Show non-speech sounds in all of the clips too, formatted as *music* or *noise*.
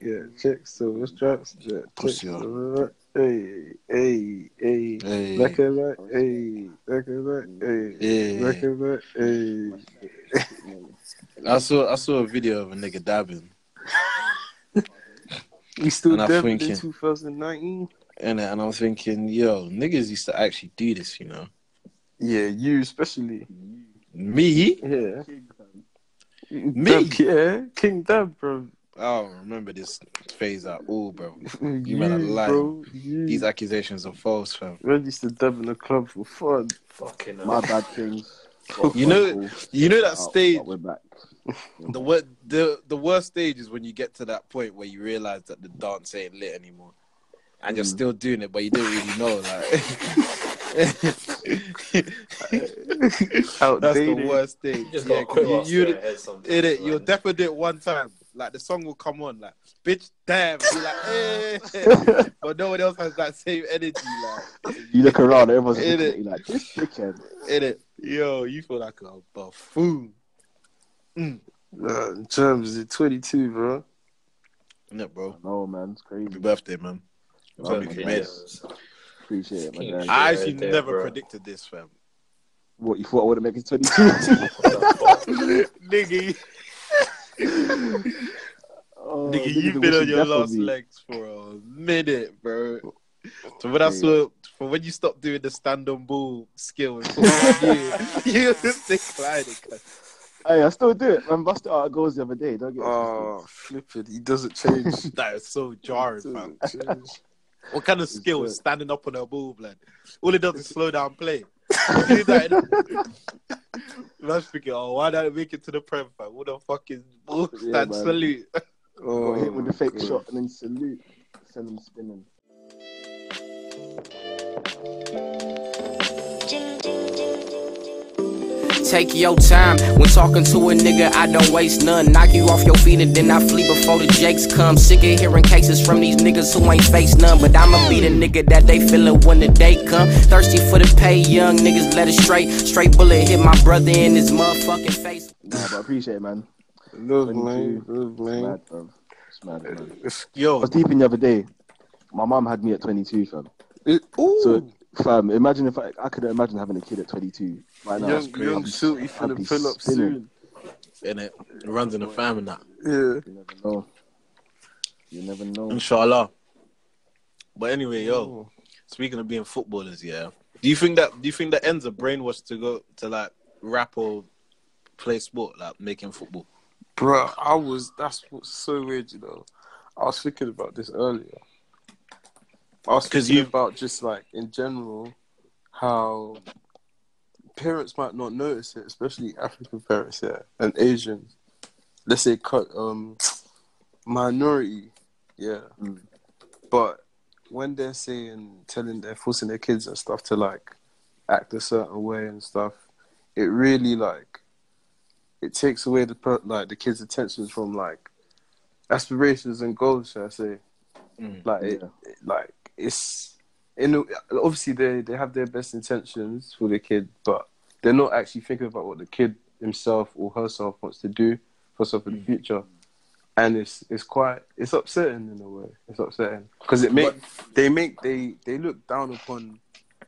Yeah, check so straps. Yeah, Pussy check Hey, hey, hey. Hey. Back and back, hey. Back and back, hey. Yeah. Back and back, hey. I saw I saw a video of a nigga dabbing, *laughs* We still dabbing in thinking- 2019? and and I'm thinking, yo, niggas used to actually do this, you know. Yeah, you especially. Me, Yeah. Me? Dab, yeah, King Dab, bro. I don't remember this phase at all, bro. *laughs* You, man are lying. bro. You. These accusations are false, fam. Man used to dab in the club for fun. Fucking My bad things. You know- You know that Oh, stage. oh, we're back. *laughs* The wor- the the worst stage is when you get to that point where you realize that the dance ain't lit anymore, and you're Mm. still doing it, but you didn't really know. Like, *laughs* that's the worst stage. You just Yeah, gotta quick 'cause off you, straight you, ahead sometimes, in it, you'll man. definitely do it one time. Like the song will come on, like bitch, damn, be like, *laughs* eh. *laughs* but no one else has that same energy. Like, You look around, everyone's In looking it. at you like this dickhead. in it, yo, you feel like a buffoon, Nah, Germs is 22, bro. in it, bro. No man, it's crazy. Happy birthday, man. Oh, Happy man. made it. Appreciate it, my King guy. shit. I actually right there, never bro. predicted this, fam. What you thought I would have made it 22? *laughs* Nigga, oh, nigga, you've been on your last legs for a minute, bro. So when I saw, for when you stopped doing the stand on ball skill *laughs* you, you declining. Hey, I still do it. Man, busted out goals the other day. Don't get it Oh, flip it. He doesn't change. *laughs* That is so jarring, change. What kind of skill is standing up on a ball, blood? All it does is slow down play. You do that in- I was thinking, oh, why not make it to the prem, fam? What the fuck is ball Yeah, stand man. salute? Oh, Got hit with the fake God. shot and then salute. Send them spinning. Take your time when talking to a nigga. I don't waste none. Knock you off your feet and then I flee before the jakes come. Sick of hearing cases from these niggas who ain't face none. But I'ma be the nigga that they feelin' when the day come. Thirsty for the pay, young niggas let it straight. Straight bullet hit my brother in his motherfucking face. Nah, but I appreciate it, man. Love, man. Love, man. mad. It's mad, man. It's- I was deep in the other day. My mum had me at 22, fam. it- Ooh. So, fam, imagine if I, I could imagine having a kid at 22. Right now, young, I'd young be- Silty I'd finna pull up soon. in it, it runs in the family now. Yeah. You never know. You never know. Inshallah. But anyway, yo, Oh. speaking of being footballers, yeah. Do you think that do you think that ends a brainwash to go to like rap or play sport, like making football? Bro, I was. That's what's so weird, you know. I was thinking about this earlier. I was 'Cause thinking you- about just like in general how parents might not notice it, especially African parents, yeah, and Asians. Let's say cut um minority, yeah. Mm. But when they're saying, telling, they're forcing their kids and stuff to like act a certain way and stuff, it really like it takes away the per- like the kids' attention from like aspirations and goals. Should I say? Mm. Like, it, it- like it's in a- obviously they they have their best intentions for the kid, but they're not actually thinking about what the kid himself or herself wants to do for stuff in the mm. future. And it's it's quite it's upsetting in a way. It's upsetting because it make they make they they look down upon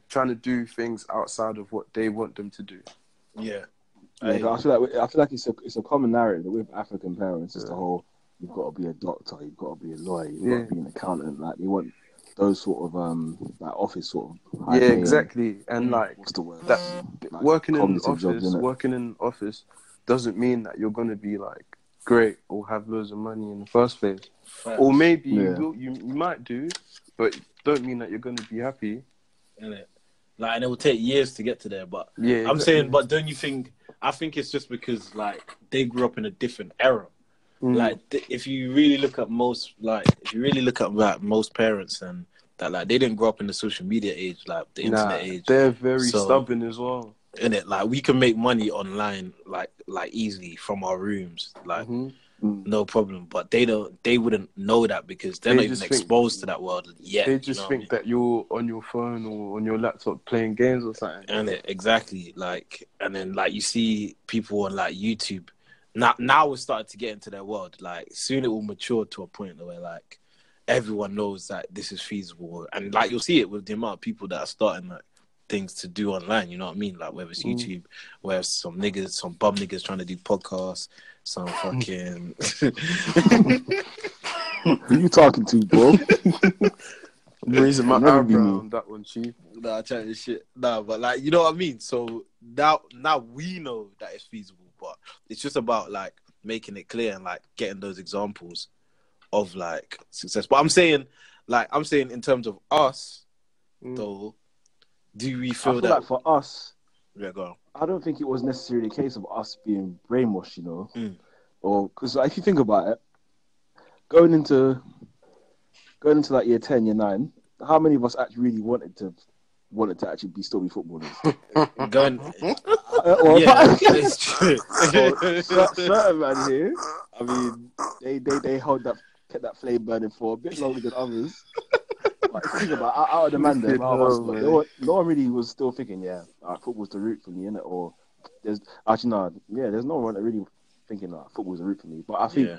trying to do things outside of what they want them to do. Yeah. Yeah, I- I feel like I feel like it's a it's a common narrative with African parents. It's the Yeah. whole you've got to be a doctor, you've got to be a lawyer, you've Yeah. got to be an accountant. Like they want those sort of um like office sort of yeah, exactly. And like What's the word? that Like, working in office, jobs, working in office doesn't mean that you're gonna be like great or have loads of money in the first place. Or maybe Yeah. you, will, you you might do, but don't mean that you're gonna be happy. innit? Like, and it will take years to get to there. But Yeah, I'm exactly. saying, but don't you think? I think it's just because like they grew up in a different era. Mm. Like, th- if you really look at most, like, if you really look at like most parents and that, like, they didn't grow up in the social media age, like the nah, internet age. they're very So- stubborn as well. In it, like, we can make money online, like, like easily from our rooms, like, Mhm. Mm. no problem. But they don't, they wouldn't know that because they're They not even think- exposed to that world yet. They you just know what I think mean? that you're on your phone or on your laptop playing games or something. and it exactly like and then like you see people on like youtube now now we're starting to get into their world. Like soon it will mature to a point where like everyone knows that this is feasible, and like you'll see it with the amount of people that are starting like things to do online. You know what I mean? Like whether it's Mm. YouTube, whether it's some niggas, some bum niggas trying to do podcasts, some fucking. *laughs* Who you talking to, bro? *laughs* I'm raising my Never be eyebrow on that one, chief. Nah, chatting shit. Nah, but like you know what I mean. So now, now we know that it's feasible, but it's just about like making it clear and like getting those examples of like success. But I'm saying, like, I'm saying in terms of us, Mm. though, do we I feel feel that? like for us, yeah, go on. I don't think it was necessarily a case of us being brainwashed, you know, Mm. or because like, if you think about it, going into going into like year ten, year nine, how many of us actually really wanted to wanted to actually be still be footballers? *laughs* Going, Uh, well, yeah, *laughs* it's true. Well, cer- certain man here, I mean, they they they hold that kept that flame burning for a bit longer than others. But think about out out of the man there, Flipping out of us, hell, man. no, one, no one really was still thinking, yeah, uh, football's the route for me, innit? Or there's actually no, yeah, there's no one that really thinking, uh, football's the route for me. But I think yeah,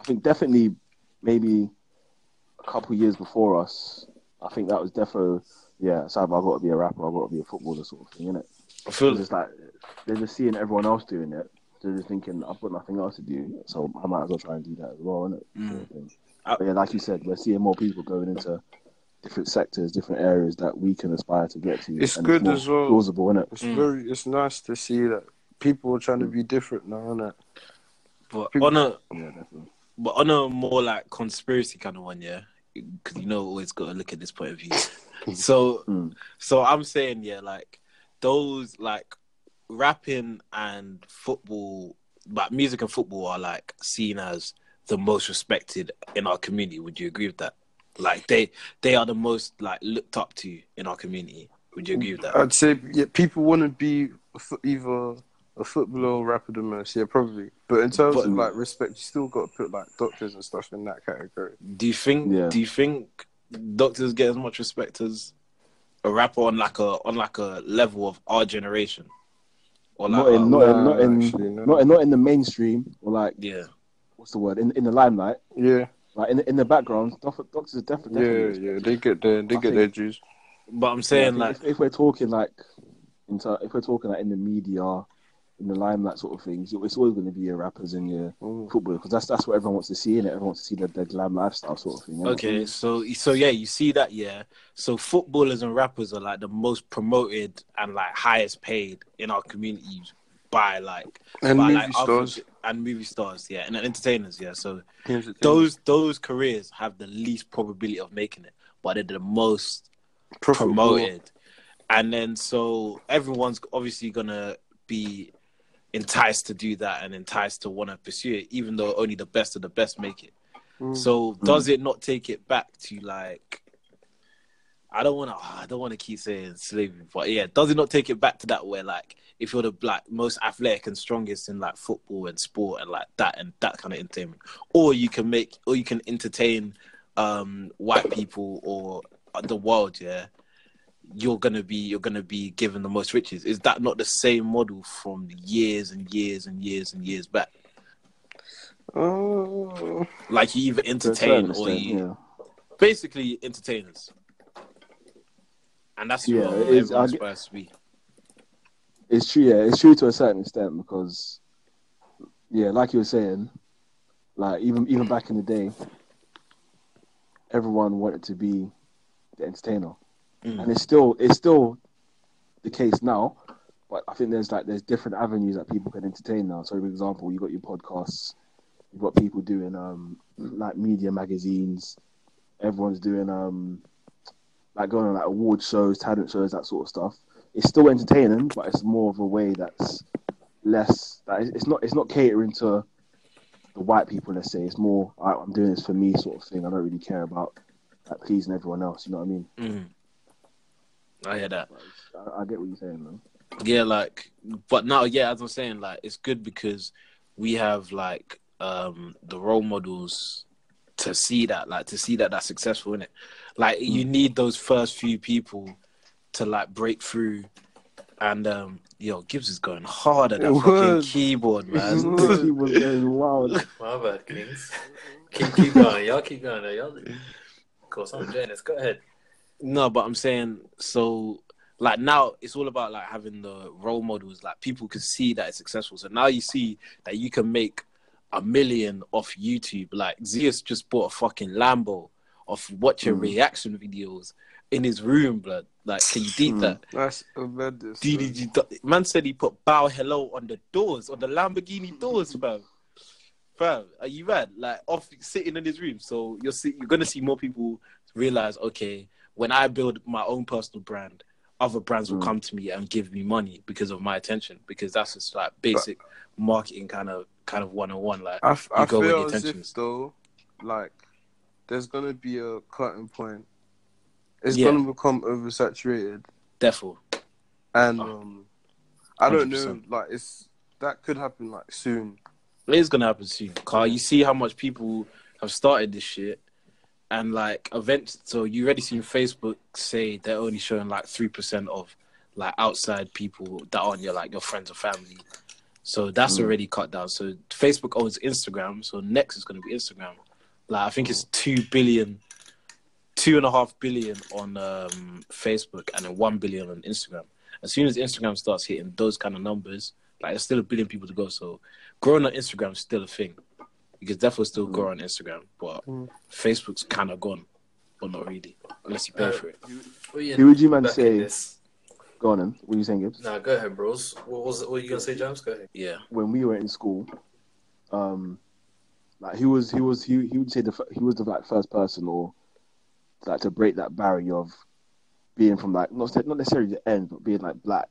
I think definitely maybe a couple years before us, I think that was defo yeah, so I've got to be a rapper, I've got to be a footballer sort of thing, innit? I feel It's just like they're just seeing everyone else doing it. They're just thinking, I've got nothing else to do, so I might as well try and do that as well, innit? Mm. Sort of. I- But yeah, like you said, we're seeing more people going into different sectors, different areas that we can aspire to get to. It's good more as well. Plausible, innit? It's Mm. very, it's nice to see that people are trying to be different now, innit? but People- on a Yeah, definitely. but on a more like conspiracy kind of one, yeah, because you know always got to look at this point of view. So Mm. So I'm saying, yeah, like those like rapping and football, but music and football are like seen as the most respected in our community. Would you agree with that? Like they they are the most like looked up to in our community. Would you agree with that? I'd say yeah, people want to be either a footballer or rapper the most. Yeah, probably. But in terms But- of like respect, you still got to put like doctors and stuff in that category. Do you think? Yeah. Do you think doctors get as much respect as a rapper on like a on like a level of our generation? Or like, Not in, uh, not in, not in, actually, no. not in, not in the mainstream or like yeah. what's the word in in the limelight. Yeah, Like in the, in the background, doctors are definitely. yeah, definitely yeah. They get their they I get their dues. But I'm saying think like if, if we're talking like into if we're talking like in the media, in the limelight sort of things, it's always going to be your rappers and your Mm. football because that's that's what everyone wants to see in it. Everyone wants to see the, the glam lifestyle sort of thing. innit? Okay, so so yeah, you see that, yeah. So footballers and rappers are like the most promoted and like highest paid in our community by like And by movie like stars. and movie stars, yeah, and entertainers, yeah. So those those careers have the least probability of making it, but they're the most Profitable. promoted. And then so everyone's obviously gonna be enticed to do that and enticed to want to pursue it, even though only the best of the best make it. Mm. So does it not take it back to like? I don't want to. I don't want to keep saying slavery, but yeah, does it not take it back to that where like if you're the like most athletic and strongest in like football and sport and like that and that kind of entertainment, or you can make or you can entertain um white people or the world, yeah, you're gonna be you're gonna be given the most riches. Is that not the same model from years and years and years and years back? Oh, Like you either entertain or you yeah. basically entertainers, and that's Yeah, what it is. I aspires to be. It's true, yeah. It's true to a certain extent because, yeah, like you were saying, like even even back in the day, everyone wanted to be the entertainer, Mm. and it's still it's still the case now. But I think there's like there's different avenues that people can entertain now. So, for example, you got your podcasts, you've got people doing um like media magazines. Everyone's doing um like going on like award shows, talent shows, that sort of stuff it's still entertaining, but it's more of a way that's less. That it's not it's not catering to the white people. Let's say it's more "All right, I'm doing this for me sort of thing. I don't really care about like pleasing everyone else. You know what I mean? Mm. I hear that. I, I get what you're saying, man. Yeah, like, but now, yeah, as I'm saying, like, it's good because we have like um the role models to see that, like, to see that that's successful in it. Like, you need those first few people to like break through and um, yo, Gibbs is going hard at that It fucking was. keyboard, man. was. he was *laughs* going wild. My bad, Kings. keep, keep going. Y'all keep going. Y'all... Of course, I'm enjoying this. Go ahead. No, but I'm saying so like now it's all about like having the role models like people can see that it's successful. So now you see that you can make a million off YouTube. Like Zeus just bought a fucking Lambo off watching Mm. reaction videos in his room, blood. Like, can you deep Mm. that? That's tremendous. DDG man said he put bow hello on the doors, on the Lamborghini doors, fam. Fam, are you mad? Like off sitting in his room. So you're see, you're gonna see more people realize, okay, when I build my own personal brand, other brands will Mm. come to me and give me money because of my attention. Because that's just like basic marketing kind of kind of one on one. Like I, f- You I feel the as attention if though, like, there's gonna be a cutting point. It's Yeah. gonna become oversaturated, therefore, and Oh. um, I don't know. 100%. Like, it's that could happen like soon. it is gonna happen soon. Car, you see how much people have started this shit, and like events. So you already seen Facebook say they're only showing like three percent of like outside people that aren't your like your friends or family. So that's Mm. already cut down. So Facebook owns Instagram, so next is gonna be Instagram. Like I think it's two billion, two and a half billion on um, Facebook, and then one billion on Instagram. As soon as Instagram starts hitting those kind of numbers, like there's still a billion people to go. So growing on Instagram is still a thing. You can definitely still go on Instagram, but Mm. Facebook's kind of gone, but not really, unless you pay Uh, for it. Well, yeah, Who would you man back in say? this. Go on then. What are you saying, Gibbs? Nah, go ahead, bros. What was what were you gonna say, James? Go ahead. Yeah, when we were in school, um, like he was he was he he would say the f- he was the like first person or like to break that barrier of being from like not not necessarily the end, but being like black,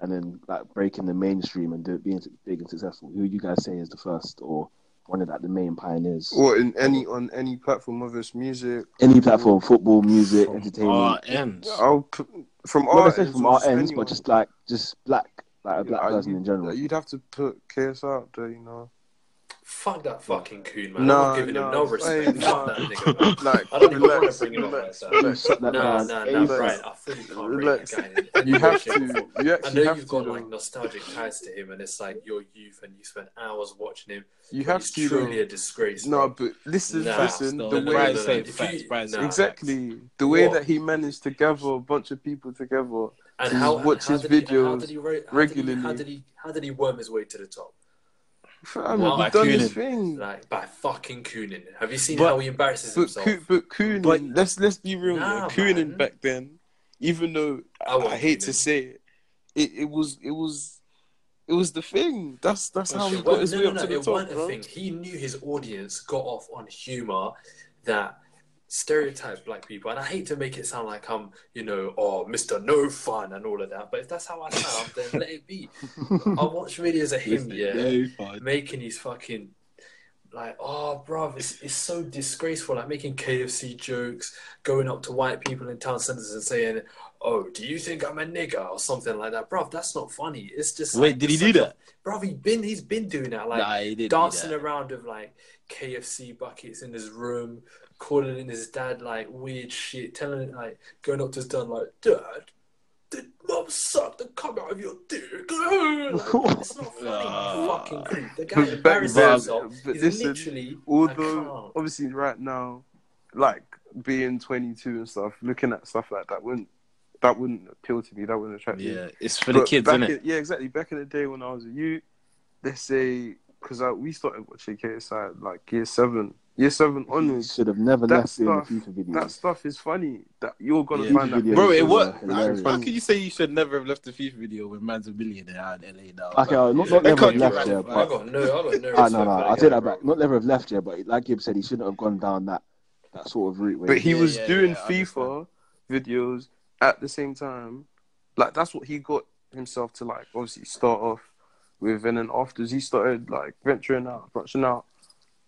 and then like breaking the mainstream and do, being big and successful. Who would you guys say is the first or one of like the main pioneers? Or in any on any platform, whether it's music, Any platform, football, music, from entertainment. our ends. I'll from not our ends, from or our ends, anyone. but just like just black, like a black Yeah, person you'd- in general. You'd have to put KS out there, you know. Fuck that fucking coon, man. I'm Nah, not giving him no respect. hey, Fuck nah. that nigga, man. Like, I don't even want to bring him up like relax, that. relax. Shut that Nah, down. nah, Hey, nah, relax. Brian. I fully can't bring Relax. that guy in. You have way, shape, or to. You I know have you've to. got though. like nostalgic ties to him, and it's like your youth, and you spent hours watching him. You have he's to. truly though. a disgrace. No, bro. but listen, Nah, listen. no, the no, way no, no. Facts, Brian nah. exactly the way What? that he managed to gather a bunch of people together. and how, watch his did he, and how videos did he, ra- how regularly. How did he? How did he worm his way to the top? Fam, Well, by done his thing. Like by fucking cooning. Have you seen But- how he embarrasses But, himself? Coo- but Coonan, But- let's let's be real. Nah. Coonan back then, even though I I, hate to say it, it, it was it was it was the thing. That's that's oh, how he got Well, his no, way no, up no, to the it top, wasn't a thing. He knew his audience got off on humor that stereotypes black people. And I hate to make it sound like I'm, you know, oh, Mr. No Fun and all of that. But if that's how I sound, then let it be. *laughs* I watch videos of him, yeah, making these fucking like, oh, bruv, it's, it's so disgraceful. Like making KFC jokes, going up to white people in town centers and saying, oh, do you think I'm a nigger or something like that, bruv? That's not funny. It's just Wait, like, did he do a- that? Bruv, he been he's been doing that, like nah, dancing around with like KFC buckets in his room, calling in his dad like weird shit, telling it like going up to his dad like, Dad, did mum suck the cum out of your dick? Like, *laughs* it's not funny, you fucking creep. The *laughs* guy But embarrasses himself. but He's listen, literally Although clown. obviously right now, like being 22 and stuff, looking at stuff like that wouldn't that wouldn't appeal to me. That wouldn't attract me. Yeah, it's for the kids, isn't it? in- Yeah, exactly. Back in the day when I was a youth, let's say because uh, we started watching KSI like year seven, year seven He onwards. should have never That left doing the FIFA videos. that stuff is funny. That you're gonna Yeah. find that. Bro, it worked. How can you say you should never have left the FIFA video when man's a millionaire out in LA now? Okay, uh, not, not I never can't have left give a there, fuck. I got no, I got no respect *laughs* ah, no, no, I'll the take guy, that back. Not never have left there, but like Gibbs said, he shouldn't have gone down that that sort of route. But he Yeah, was yeah, doing FIFA videos at the same time. Like that's what he got himself to like obviously start off with and then afterwards he started like venturing out, branching out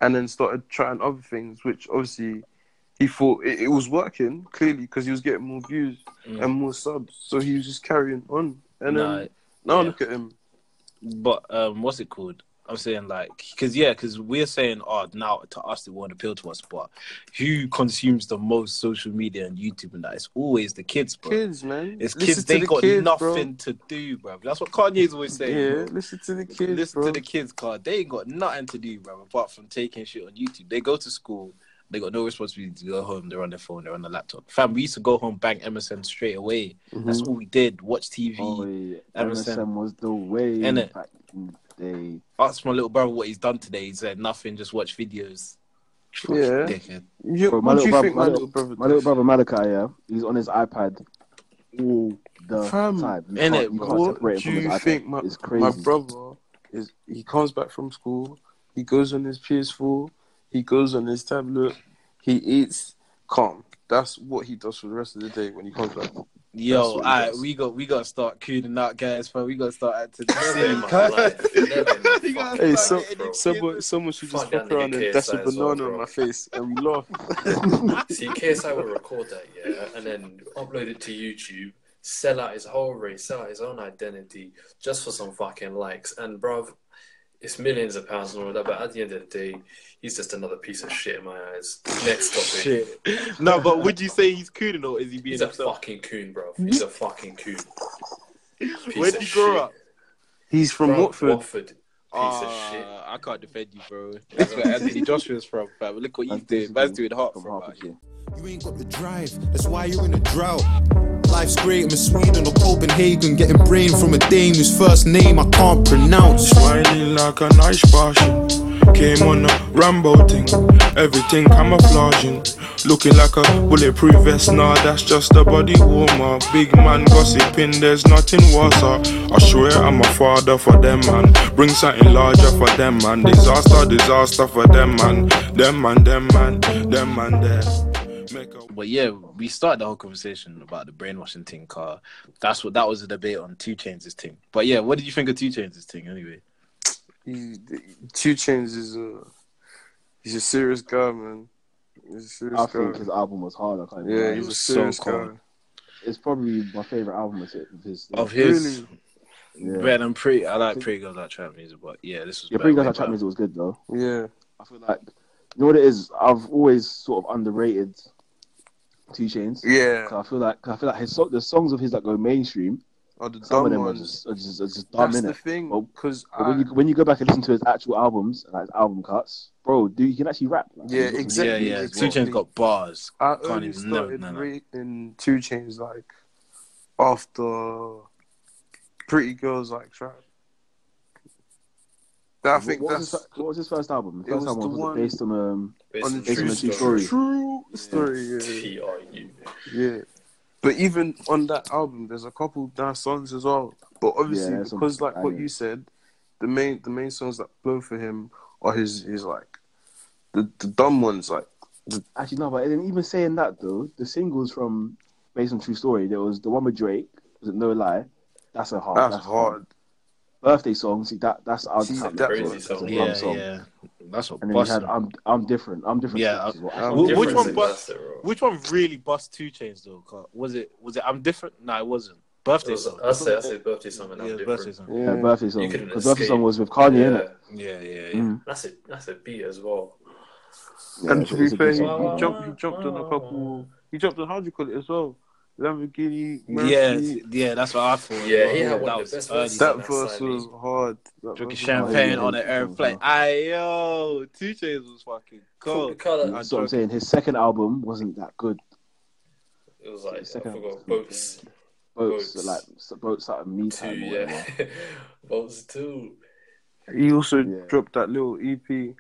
and then started trying other things which obviously he thought it, it was working clearly because he was getting more views Mm. and more subs. So he was just carrying on. And Nah, then now yeah. look at him. But um, what's it called? I'm saying like, because yeah, because we're saying, oh, now to us it won't appeal to us, but who consumes the most social media and YouTube and that? It's always the kids, bro. Kids, man. It's Listen kids. They the got kids, bro. nothing to do, bro. That's what Kanye's always saying. Yeah, bro. listen to the kids, Listen bro. to the kids, card. They ain't got nothing to do, bro, apart from taking shit on YouTube. They go to school. They got no responsibility to go home. They're on their phone. They're on the laptop. Fam, we used to go home, bang MSN straight away. That's Mhm. all we did. Watch TV. Oh, yeah. MSN. MSN was the way Innit? back in the day. Ask my little brother what he's done today. He said nothing. Just watch videos. Yeah. You, Bro, my little brother- my my little- little brother My little brother Malachi, yeah, he's on his iPad all the Fam, time. You innit, can't, you bro? What do you think my, it's crazy. my brother is? He comes back from school. He goes on his PS4. He goes on his tablet. He eats. Calm. That's what he does for the rest of the day when he comes back. That's Yo, alright, we got we got to start cooning out, guys. But we got to start acting Never my life. Never in my You gotta fucking Hey, life, so, getting bro. these someone, someone should just Fuck around and that's a KSI as well, banana on my face, and we laugh. *laughs* *laughs* See, KSI will record that, yeah, and then upload it to YouTube, sell out his whole race, sell out his own identity just for some fucking likes. And, bruv, it's millions of pounds and all that, but at the end of the day, he's just another piece of shit in my eyes. Next topic. *laughs* Shit. No, but would you say he's cooning or is he being He's a himself? fucking coon, bro. He's a fucking coon. Piece Where of did you grow shit. up? He's from Bruv, Watford. Watford. Piece of shit. Ah, I can't defend you, bro. *laughs* That's where Anthony Joshua's from, fam. Look what he's doing. Man's doing hot from from Hertfordshire. You ain't got the drive, that's why you're in a drought. Life's great, I'm in Sweden or Copenhagen, getting brain from a dame whose first name I can't pronounce. Smiling like a nice passion. Came on a Rambo thing. Everything camouflaging. Looking like a bulletproof vest. Nah, that's just a body warmer. Big man gossiping, there's nothing worse. I swear I'm a father for them, man. Bring something larger for them, man. Disaster, disaster for them, man. Them man, them man, them man there. Make a But yeah, we started the whole conversation about the brainwashing thing, car. That's what that was a debate on 2 Chainz' thing. But yeah, what did you think of 2 Chainz' thing anyway? He, 2 Chainz is a he's a serious guy, man. He's a serious I guy. think his album was hard. I can't yeah, lie. he's a was so serious cold. guy. It's probably my favorite album of his. Of his yeah. better than Pretty. I like Pretty Girls Like Trap Music, but yeah, this was Yeah, better, Bring Guys way Like Trap. Music was good though. Yeah, I feel like you know what it is. I've always sort of underrated 2 Chainz. yeah. 'Cause I feel like I feel like his so- the songs of his that go mainstream. Oh, the Some dumb of them are ones. just are just, are just dumb That's the it. thing, Well, because But when you when you go back and listen to his actual albums and like his album cuts, bro, dude, you can actually rap. Like, Yeah, exactly. Yeah, yeah. exactly. 2 Chainz got bars. I Can't only even never- started no, no. rating 2 Chainz like after Pretty Girls Like Trap. I What, think what was that's his, what was his first album? The first was album the was, one- based on um. Based on on the true true story. story. true story. Yeah. T-R-U. Yeah. But even on that album, there's a couple nice songs as well. But obviously, Yeah, there's some because like what bangers. you said, the main the main songs that blow for him are his his like the the dumb ones. Like Actually, no, but then even saying that though, the singles from based on true story, there was the one with Drake. Was it No Lie? That's a hard. that's hard. Birthday song. See that that's our See, count that as a- crazy as song. Yeah, song. yeah. That's what And then you had I'm I'm different. I'm different. Yeah, which is what I I'm think. Which Difference one bust- Buster. Which one really bust 2 Chainz though? Was it was it I'm different? No, it wasn't. Birthday It was- song. I say I say birthday song and I'm yeah, different. birthday song. Yeah, Yeah. birthday song. Because birthday song was with Kanye, yeah. innit? Yeah, yeah, yeah. Mm. That's a that's a beat as well. Yeah, and it's to a- be it's a fair, he, he jumped he jumped on a couple. He jumped on how do you call it as well? Lamborghini. Yeah, Mercy. yeah, that's what I thought. Yeah, he Yeah, had one that of was the best early. verses. That That's verse was hard. That Drinking was champagne on an airplane. Aye, yo, 2 Chainz was fucking cool. Full. I'm That's what I'm saying. His second album wasn't that good. It was like I Second forgot album. boats Boats, Boats. like s- boats at me time. or yeah, *laughs* boats too. He also Yeah. dropped that little E EP.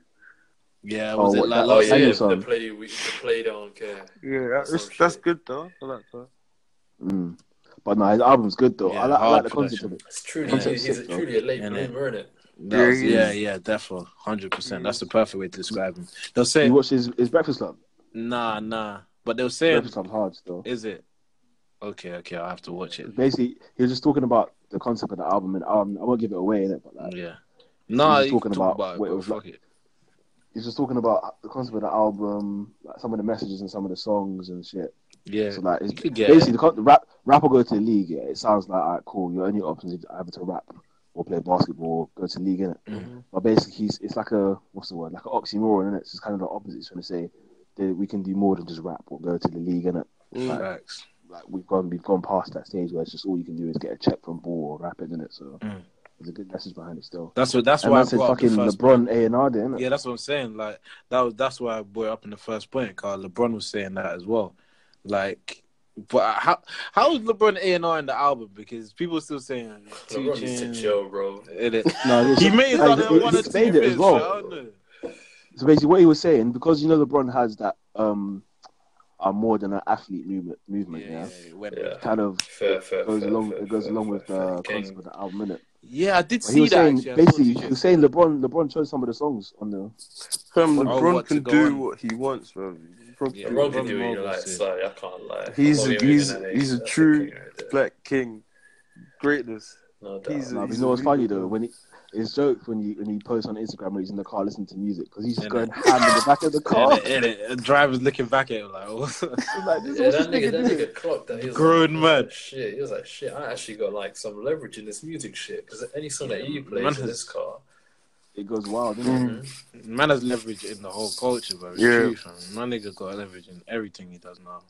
Yeah, Oh, was it what, like that- Oh last yeah, Daniel year? song. the play we the play don't care. Yeah, that's, that's good though. I like that. Mm. But no, his album's good though. Yeah, I, like, I like hard the concept of it. It's truly Concept he's sick, a, though. truly a late Innit? bloomer, isn't it? Yeah, was- yeah, is. yeah, definitely, hundred percent. That's the perfect way to describe him. They'll say, You watch his, his Breakfast Club. nah, nah, but they'll say, Breakfast Club's hard still. is it? Okay, okay, I'll have to watch it. Basically, he was just talking about the concept of the album, and um, I won't give it away, innit? But like, Yeah. Nah, was you talking can talk about about, it, what it was fuck it. he's just talking about the concept of the album, like some of the messages and some of the songs and shit. Yeah, So like, it's, basically, the, the rap rap will go to the league. Yeah, it sounds like alright, cool. Your only options is either to rap or play basketball, or go to the league, innit? Mm-hmm. But basically, he's it's like a what's the word? Like an oxymoron, innit? It's just kind of the opposite. It's trying to say that we can do more than just rap or go to the league, innit? Like, Facts. like we've gone we've gone past that stage where it's just all you can do is get a check from ball or rapping, innit? So Mm. there's a good message behind it still. That's what. That's and why I said brought fucking LeBron A and R, innit? Yeah, that's what I'm saying. Like that was that's why I brought it up in the first point. Cause LeBron was saying that as well. Like, but how how is LeBron A and R in the album? Because people are still saying two LeBron needs to chill, bro. in. No, He made have like, it one he or two it as well. I. So basically, what he was saying, because you know LeBron has that um, uh, more than an athlete movement, movement, yeah, Yeah, yeah, when- Yeah. kind of Fair, fair, goes fair, along. fair, it goes fair, along fair, with fair. the concept of the album, innit? Yeah, I did But he see was that. saying actually. Basically, the he was saying LeBron, LeBron chose some of the songs on the. Fam, Oh, LeBron what can do on. what he wants, bro. Probably Yeah, LeBron LeBron can do what he likes. said. Sorry, I can't lie. He's I'm a he's even an he's a true king right black king, greatness. No doubt. He's a- No, but he's you know what's funny though? When he, his joke when he when he posts on Instagram where he's in the car listening to music because he's just Innit? going ham in the back of the *laughs* car. And, and, and drivers looking back at him like, oh. *laughs* He's what's like, this, Yeah, what's that nigga, nigga that nigga clocked that. He was Grown like, oh, he man. shit. He was like, shit. I actually got like some leverage in this music shit because any song that you play man in this car, It goes wild, isn't it? Mhm. Man has leverage in the whole culture, bro. It's Yeah. true, fam. My nigga got leverage in everything he does now.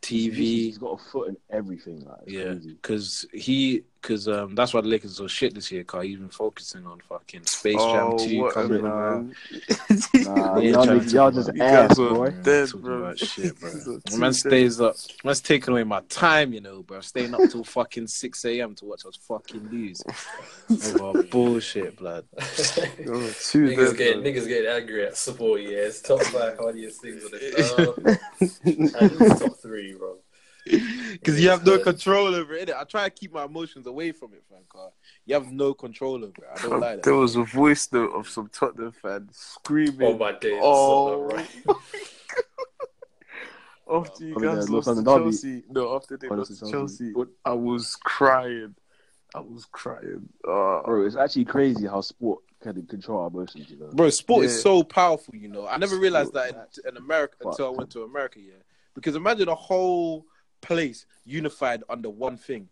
TV. He's got a foot in everything. Like, yeah, because he, because um, that's why the Lakers are so shit this year. Cause he's been focusing on fucking Space Jam Oh, two whatever, coming out. man. *laughs* Nah, y'all, trying y'all just ass, guys were boy. dead, Talking bro. about shit, bro. These are My two man stays up. Man's taking away my time, you know, bro. Staying up till fucking six a.m. to watch us fucking lose *laughs* over bullshit, blood. *laughs* Oh, two niggas dead, getting bro. niggas getting angry at support Yeah, it's Top five hardest things on the at least top three, bro. *laughs* Because you have no control over it. I try to keep my emotions away from it, fam. 'cause You have no control over it. I don't like There was a voice though of some Tottenham fans screaming. Oh my days. Oh. Oh. Right. *laughs* After you I guys uh, lost to Chelsea, no, after they Oh, lost lost to to Chelsea, Chelsea. I was crying. I was crying. Oh, Bro, it's actually crazy how sport can control our emotions. You know, Bro, sport Yeah. is so powerful, you know. I never realized that in, in America until I went to America, yeah. Because imagine a whole place unified under one thing.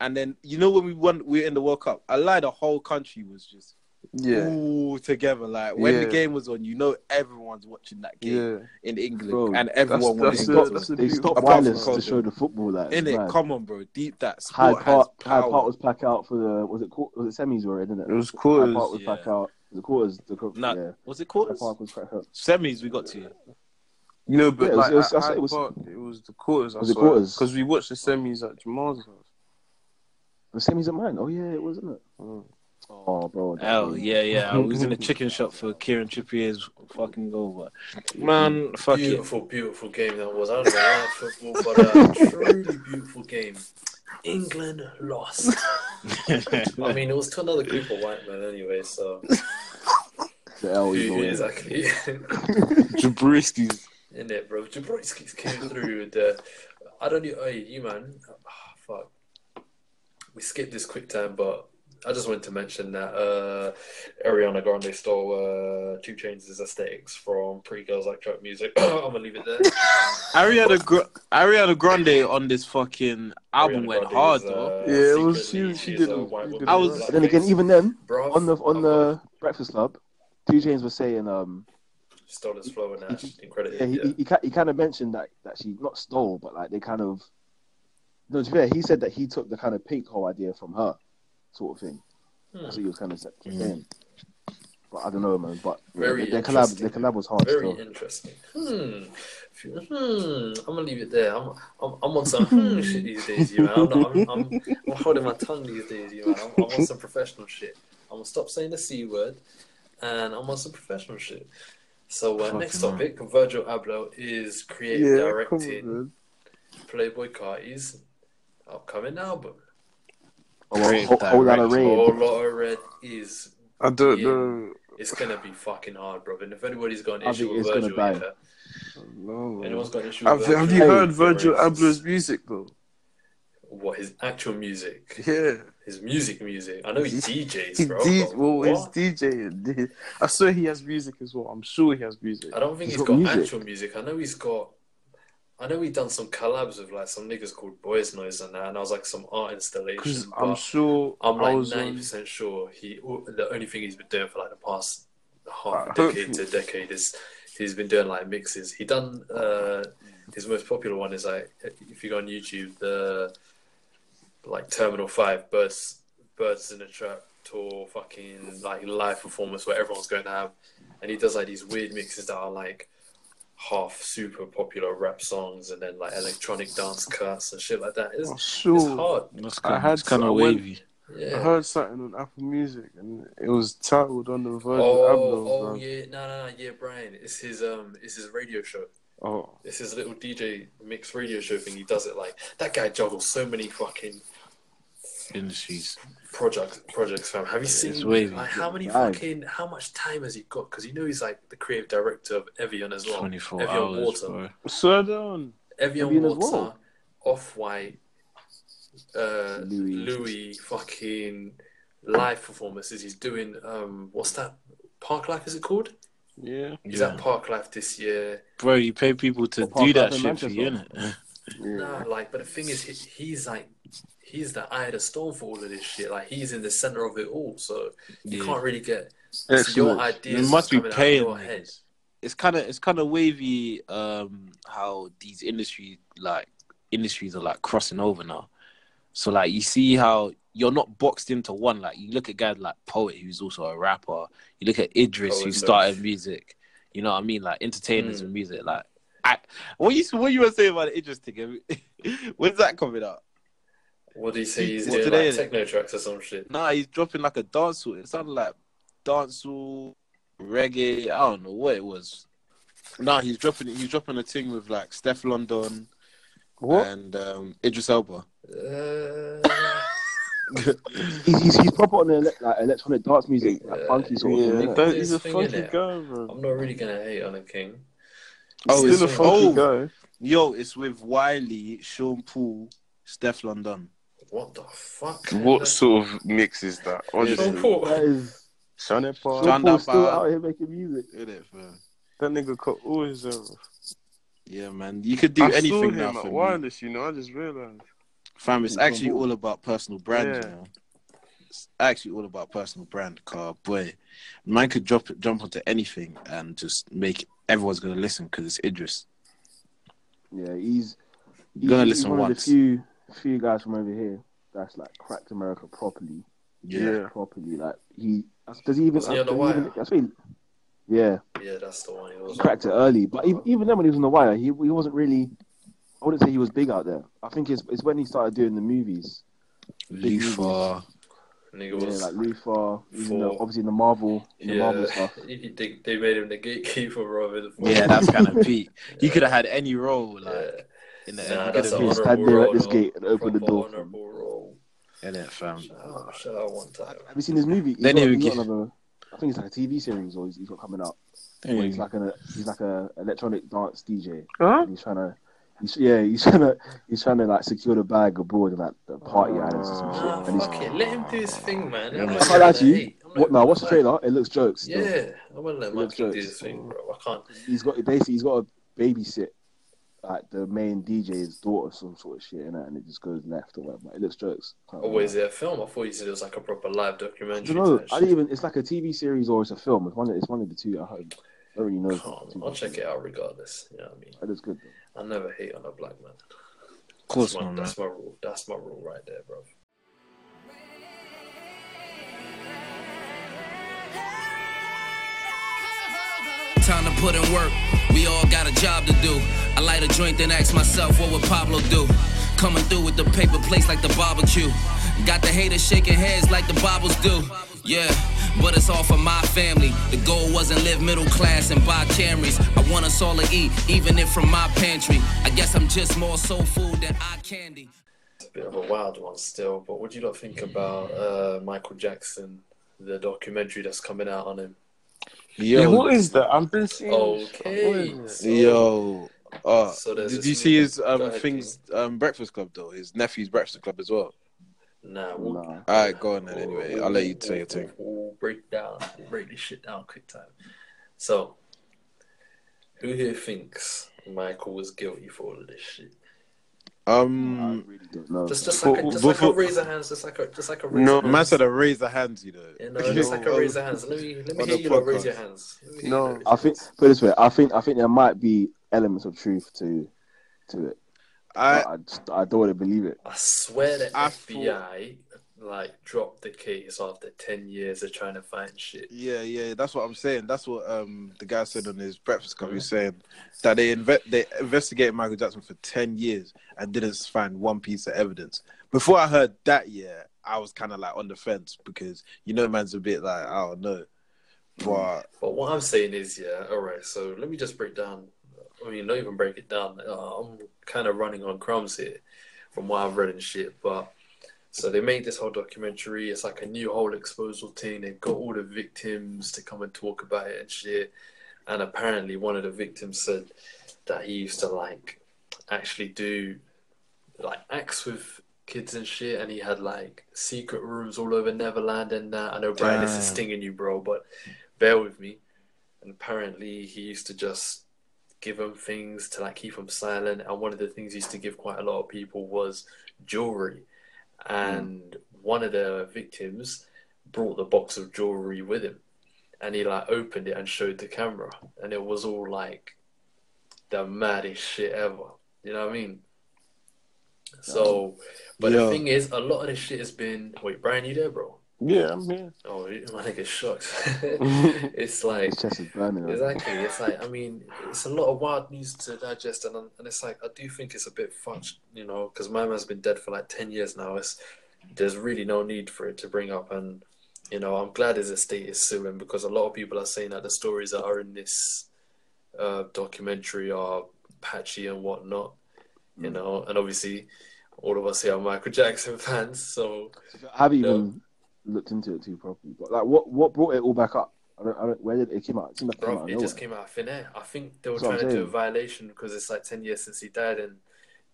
And then, you know, when we won, we were in the World Cup, I lied, the whole country was just yeah, all together. Like, when the game was on, you know, everyone's watching that game yeah. in England. Bro, and everyone that's, was the, got- that's the they stopped Apart from violence to show the football. Like, in it. mad. Come on, bro. Deep that Hyde sport Park, has Hyde. Park was packed out for the was it quar- was it semis were in, didn't it? It was Hyde quarters. Park was Yeah. packed out. The quarters, the qu- Nah, yeah. Was it quarters? Park was packed. Semis we got to. You know, but Yeah, it was- like it was- at I said it was- Park, it was the quarters. Was it quarters? Because we watched the semis at Jamal's house. The semis at mine. Oh yeah, it was, isn't it? Mm. Oh, bro. that Oh game. yeah, yeah. I was in a *laughs* chicken shop for Kieran Trippier's fucking goal, but man, fuck it. beautiful, beautiful game that was. I don't know why football, but a *laughs* truly beautiful game. England lost. *laughs* I mean, it was to another group of white men anyway, so The L yeah, is exactly. Jabriski's. In it, bro. Jabrowski's came through with the. I don't know. Hey, you man. Ah, fuck. We skipped this quick time, but I just wanted to mention that uh, Ariana Grande stole uh, 2 Chainz' aesthetics from Pretty Girls Like Trap Music. *coughs* I'm gonna leave it there. Ariana Gr- Ariana Grande on this fucking album Ariana went Grande hard is, though. uh, Yeah, it was- she- she did a a- white she woman did a with lot. black But then again, even then, Bruv, on the on the Breakfast Club, 2 Chainz was saying um stole his flow and that incredible. yeah, he, yeah. he, he, he kind of mentioned that that she not stole, but like they kind of. No, to be fair, he said that he took the kind of pink hole idea from her, sort of thing. Hmm. That's what he was kind of saying. But I don't know, man. But yeah, Very their collab, interesting. their collab was hard. Very Still. interesting. Hmm. Hmm. I'm gonna leave it there. I'm, I'm, I'm on some hmm *laughs* shit these days, you man. I'm, not, I'm, I'm, I'm holding my tongue these days, you man. I'm, I'm on some professional shit. I'm gonna stop saying the c word, and I'm on some professional shit. So uh, next Fucking topic, Virgil Abloh is creating, Yeah, directing come on, Playboi Carti's upcoming album. Oh, well, Great whole, whole lot of direction. Whole lot of red is I don't Yeah. know. it's gonna be fucking hard, bro. And if anybody's got an I issue with gonna Virgil, bang. yeah, No. anyone's got an issue Have, with have Virgil, you heard Virgil Abloh's music though? what his actual music, Yeah. His music, music. I know he DJs, He bro. D- well, his what? DJ. I swear he has music as well. I'm sure he has music. I don't think He's he's got got, music. actual music. I know he's got. I know we done some collabs with like some niggas called Boys Noize and that, and I was like some art installation. I'm sure I'm like ninety on. percent sure he. The only thing he's been doing for like the past half a Uh, decade to a decade is he's been doing like mixes. He done uh, his most popular one is like if you go on YouTube the like Terminal Five Birds Birds in a Trap tour fucking like live performance where everyone's going to have, and he does like these weird mixes that are like half super popular rap songs and then like electronic dance cuts and shit like that. It's, I'm it's hard. That's I kind, had it's kind to- I of went- wavy. Yeah. I heard something on Apple Music and it was titled on the Virgil Oh, Abloh. oh man. yeah, no, no, no, yeah, Brian. It's his um, it's his radio show. Oh, It's his little DJ mix radio show thing. He does it like that guy juggles so many fucking Industries. projects. Projects, fam. Have you seen wavy. like how many Right. fucking how much time has he got? Because you know he's like the creative director of Evian as well. 24 Evian hours, Water. bro. swear down. Evian Evian Water, well. Off White, uh, Louis. Louis, fucking live performances. He's doing um, what's that? Park Life is it called? Yeah. He's Yeah. at Park Life this year. Bro, you pay people to Well, do Park that shit for you, Manchester. innit? Yeah. *laughs* Nah, like, but the thing is, he, he's like, he's the eye of the storm for all of this shit. Like, he's in the center of it all, so you Yeah. can't really get it's your Excellent. ideas. It must be coming out of paying. your head. It's kind of it's kind of wavy. Um, how these industry like industries are like crossing over now. So like you see how you're not boxed into one. Like you look at guys like Poet, who's also a rapper. You look at Idris, Poet who knows. started music. You know what I mean? Like entertainers Mm. and music. Like, I, what you what you were saying about the Idris thing? *laughs* When's that coming out? What do you say? He's What doing today, like techno tracks or some shit. Nah, he's dropping like a dancehall. It sounded like dancehall, reggae. I don't know what it was. Nah, he's dropping he's dropping a thing with like Stefflon Don What? and um, Idris Elba. Uh, *laughs* He's, he's, he's proper on the ele- like, electronic dance music, like funky sort of Yeah, thing. innit? he's a funky guy, bro. I'm not really gonna hate on a king. Oh, He's it's still a funky oh, guy. yo, it's with Wiley, Sean Paul, Stefflon Don. What the fuck? What sort of mix is that? Sean Honestly, Paul. That is Sean Paul. Sean Paul's still out here making music. Isn't it, fam? That nigga cut all his errors. Yeah, man. You could do I saw anything him now at for me. wireless, you know. I just realized. Fam, it's actually all about personal brand, you Yeah. know. It's actually all about personal brand. Car boy, man could drop jump onto anything and just make everyone's gonna listen because it's Idris. Yeah, he's, he's, Gonna he's listen one once. of the few few guys from over here that's like cracked America properly. Yeah, properly. Like he does he even? Was he on the does wire? even- that's yeah, Yeah, that's the one. He was he cracked it early. But even, even then, when he was on the wire, he he wasn't really. I wouldn't say he was big out there. I think it's, it's when he started doing the movies. Lufa. Nigga Yeah, was. like Luther, he's in the, obviously in the Marvel, in the Marvel yeah, stuff. he- *laughs* he- they, they made him the gatekeeper, bro. Yeah, that's kind of *laughs* peak. You could have had any role like Yeah. In the Nah, you that's could an have He'd been stand honorable there at role, this though. gate and open the door. for honorable role. in it, fam. Shout out, shout out one time. Have you seen his movie? He's Then got, he would he's got give- another. I think it's like a TV series or he's, he's got coming up. Where he's like a he's like a electronic dance DJ. Huh? And he's trying to. He's, yeah, he's *laughs* trying to he's trying to like secure the bag abroad and like the party ah, islands or some shit. Nah, And he's, fuck it. Let him do his thing, man. Yeah, I'm man. not I can't lie to you. hate. What now? gonna What's the trailer? It looks jokes. still. Yeah, I'm gonna let my kid do jokes. his thing, bro. I can't. He's got basically he's got to babysit like the main DJ's daughter, some sort of shit, in and it just goes left or whatever. It looks jokes. Can't Oh, lie. is it a film? I thought you said it was like a proper live I documentary. don't know. I shit. didn't even. It's like a TV series or it's a film. It's one. Of, it's one of the two. I hope. I don't really know. Calm. I'll check it out regardless. You know what I mean? That is good. I never hate on a black man. Of course that's my, not, man. That's my rule. That's my rule right there, bro. Put in work. We all got a job to do. I light a joint, then ask myself, what would Pablo do? Coming through with the paper plates like the barbecue. Got the haters shaking heads like the Bibles do. Yeah, but it's all for my family. The goal wasn't live middle class and buy Camrys. I want us all to eat, even if from my pantry. I guess I'm just more soul food than eye candy. It's a bit of a wild one still, but what do you not think about uh, Michael Jackson, the documentary that's coming out on him? Yeah, Yo, what is that? I've been seeing. Okay. What is So- yo. Uh, So did you see his um ahead, things um Breakfast Club though? His nephew's Breakfast Club as well. Nah, we'll, Nah. All right, go on then. Anyway, I'll let you say your thing. We'll break down, break this shit down quick time. So, who here thinks Michael was guilty for all of this shit? I Um, really don't know. Just, just like, a, just like a before- raise of hands, just like a, just like a raise No, of man hands. said a raise the hands, you know. You know, just like a No. raise of hands. Let me, let me On hear the you lot raise your hands. Let me No. I think put this way, I think I think there might be elements of truth to to it. I I just I don't want to believe it. I swear the I FBI like dropped the case after ten years of trying to find shit. Yeah, yeah, that's what I'm saying. That's what um the guy said on his breakfast club. He was saying that they inve- they investigated Michael Jackson for ten years and didn't find one piece of evidence. Before I heard that, yeah, I was kind of like on the fence because you know, man's a bit like I don't know, but But what I'm saying is, yeah, all right. So let me just break down. I mean, not even break it down. Uh, I'm kind of running on crumbs here from what I've read and shit. But so they made this whole documentary. It's like a new whole exposal thing. They got all the victims to come and talk about it and shit. And apparently, one of the victims said that he used to like actually do like acts with kids and shit, and he had like secret rooms all over Neverland and that. I know, Brian, this is stinging you, bro, but bear with me. And apparently, he used to just give them things to like keep them silent. And one of the things he used to give quite a lot of people was jewelry. And one of the victims brought the box of jewelry with him, and he like opened it and showed the camera, and it was all like the maddest shit ever. You know what I mean? So, but Yo. the thing is, a lot of this shit has been. Wait, Brian, you there, bro? Yeah, I'm here. Oh, my nigga's shocked. *laughs* *laughs* it's like His chest is burning. man. exactly. It's like I mean, it's a lot of wild news to digest, and and it's like I do think it's a bit fudged, you know, because my man's been dead for like ten years now. It's there's really no need for it to bring up, and you know, I'm glad his estate is suing because a lot of people are saying that the stories that are in this uh, documentary are patchy and whatnot, you know, and obviously. All of us here are Michael Jackson *laughs* fans, so I haven't No. even looked into it too properly. But like, what what brought it all back up? I don't, I don't, where did it came out? It seemed like it came out of it just came out of thin air. I think they were That's trying to do a violation because it's like 10 years since he died and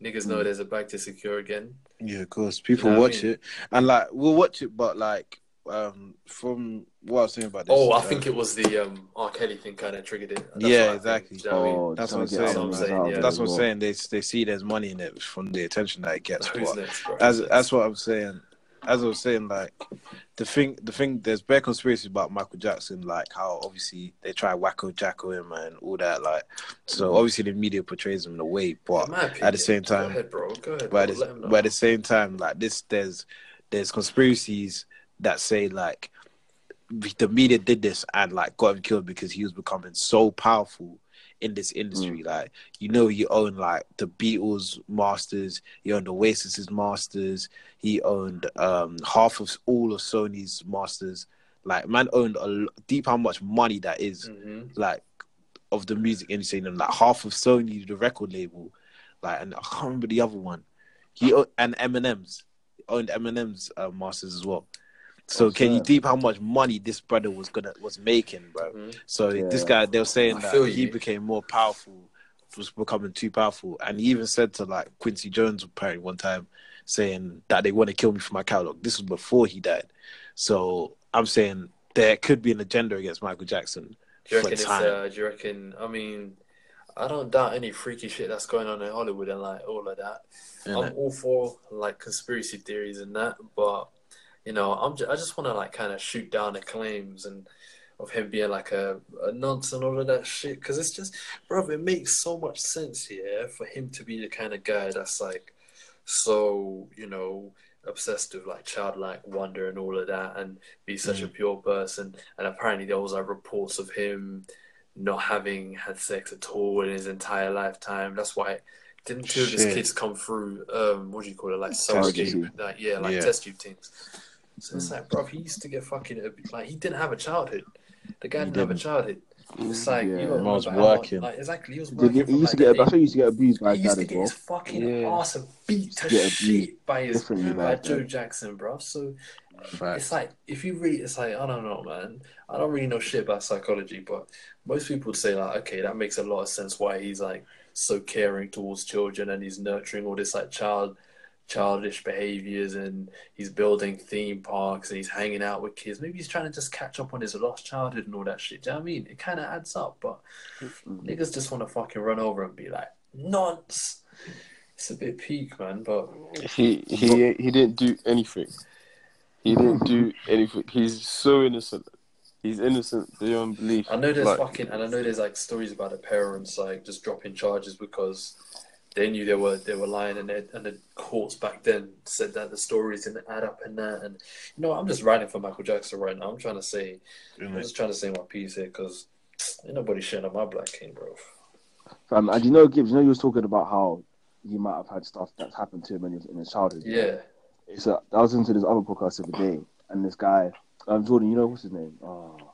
niggas Mm. know there's a bag to secure again. yeah, of course, people You know what I watch mean? it and like we'll watch it, but like um from what I was saying about this. Oh, I uh, think it was the um, R. Kelly thing kind of triggered it. That's Yeah, what think. exactly. You know what I mean? Oh, That's what I'm saying, out of man. it, out of it that's what I'm saying. They they see there's money in it from the attention that it gets. Who's but- next, bro? as that's what I'm saying. As I was saying, like the thing, the thing, there's bare conspiracy about Michael Jackson, like how obviously they try wacko jacko him and all that, like so. Mm. Obviously, the media portrays him in a way, but In my at the same time, ahead, ahead. but, at the, but at the same time, like this, there's there's conspiracies that say like the media did this and like got him killed because he was becoming so powerful in this industry. Like you know, he owned like the Beatles masters, he owned Oasis's masters, he owned um half of all of Sony's masters. Like man owned a deep how much money that is Mhm. like of the music industry and like half of Sony, the record label, like and I can't remember the other one. He owned, and Eminem's owned Eminem's uh, masters as well. So Oh, can you deep how much money this brother was gonna was making, bro? Mhm. So Yeah. this guy, they were saying I that he you. became more powerful, was becoming too powerful, and he even said to like Quincy Jones apparently one time, saying that they want to kill me for my catalog. This was before he died. So I'm saying there could be an agenda against Michael Jackson Do you for reckon it's, uh, do you reckon, I mean, I don't doubt any freaky shit that's going on in Hollywood and like all of that. innit? I'm all for like conspiracy theories and that, but you know, I'm ju- I just want to like kind of shoot down the claims and of him being like a, a nonce and all of that shit because it's just, bro, it makes so much sense here for him to be the kind of guy that's like so you know obsessed with like childlike wonder and all of that and be such a pure person. And apparently there was like reports of him not having had sex at all in his entire lifetime. That's why didn't two of his kids come through um what do you call it like Test surrogate tube. like yeah like Yeah. test tube things so it's like bro he used to get fucking like he didn't have a childhood the guy He didn't have a childhood it's like Yeah. you don't was remember how working. like exactly he was He, working he from, used like, to get. day- That's why he used to get abused by he his used dad to as get well. his fucking Yeah. ass beat to shit by his by back Joe. Jackson, bro. So Facts. it's like if you read, it's like I don't know, man. I don't really know shit about psychology, but most people would say like, okay, that makes a lot of sense why he's like so caring towards children and he's nurturing all this like child childish behaviors and he's building theme parks and he's hanging out with kids. Maybe he's trying to just catch up on his lost childhood and all that shit. Do you know what I mean? It kind of adds up, but niggas just want to fucking run over and be like, nonce. It's a bit peak, man, but He he he didn't do anything. He didn't do anything. He's so innocent. He's innocent beyond belief. I know there's Like, fucking, and I know there's like stories about the parents like just dropping charges because they knew they were they were lying, and they, and the courts back then said that the stories didn't add up and that. And you know, I'm just writing for Michael Jackson right now. I'm trying to say, I'm just trying to say my piece here because ain't nobody shitting on my Black King, bro. Um, and you know, Gibbs, you know, you was talking about how he might have had stuff that's happened to him in his, in his childhood. Yeah, It's a, I was into this other podcast the other day, and this guy, um, Jordan, you know what's his name? Oh,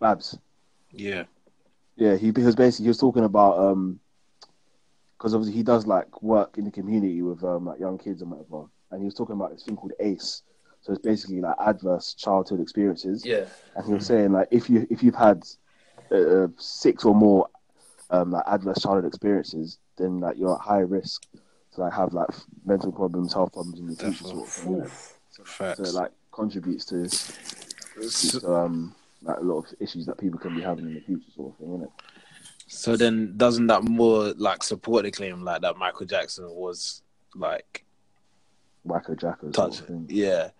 Babs. Yeah. Yeah, he because basically he was talking about um, because obviously he does like work in the community with um like young kids and whatever, and he was talking about this thing called ACE. So it's basically like adverse childhood experiences. yeah, and he was saying like if you if you've had uh, six or more um, like adverse childhood experiences, then like you're at high risk to like have like mental problems, health problems in the future. Sort of thing, innit? so Facts. it like contributes to, to um like a lot of issues that people can be having in the future, sort of thing, isn't it? So then, doesn't that more like support the claim like that Michael Jackson was like Wacko Jacko sort touch? Yeah,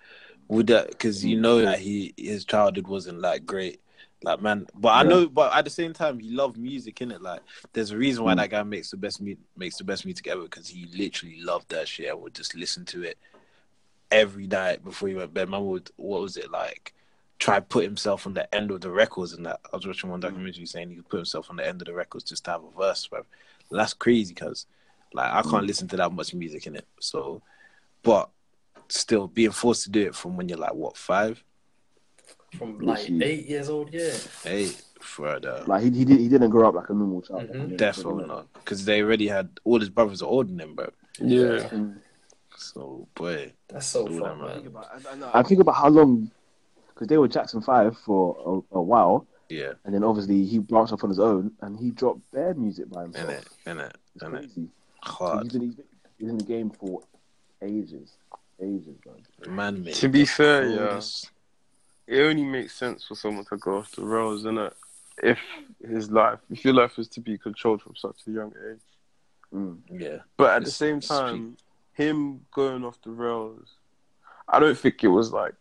would that because you know that he his childhood wasn't like great, like man. But I Yeah. know, but at the same time, he loved music in it. Like, there's a reason why Mm. that guy makes the best mu- makes the best music ever because he literally loved that shit. I would just listen to it every night before he went to bed. Man would what was it like? Try put himself on the end of the records and that. I was watching one documentary saying he could put himself on the end of the records just to have a verse, bro. That's crazy because like I can't listen to that much music in it. So, but still being forced to do it from when you're like what five, from like Literally. eight years old. Yeah, eight, further. Like he he, did, he didn't grow up like a normal child. Mhm. Definitely not, because they already had all his brothers are older than him, bro. yeah. Mm. So boy, that's so Do fun, that, man. I think about how long, because they were Jackson Five for a, a while, yeah, and then obviously he branched off on his own, and he dropped bare music by in himself. it, in it, It's in it, crazy. So hard. he's, been, he's, been, he's in the game for ages, ages, man. Man, mate. To be fair, yeah, it only makes sense for someone to go off the rails, innit? If his life, if your life is to be controlled from such a young age. Mm. Yeah, But at the same time, him going off the rails, I don't think it was like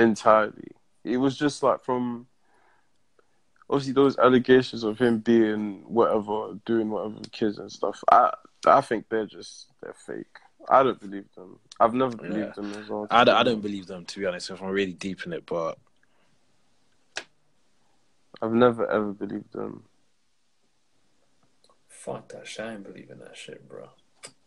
entirely. It was just like from obviously those allegations of him being whatever, doing whatever with kids and stuff. I I think they're just they're fake. I don't believe them. I've never believed Yeah. them as well. I don't, I don't believe them to be honest. If I'm really deep in it, but I've never ever believed them. Fuck that shit. I ain't believe in that shit, bro.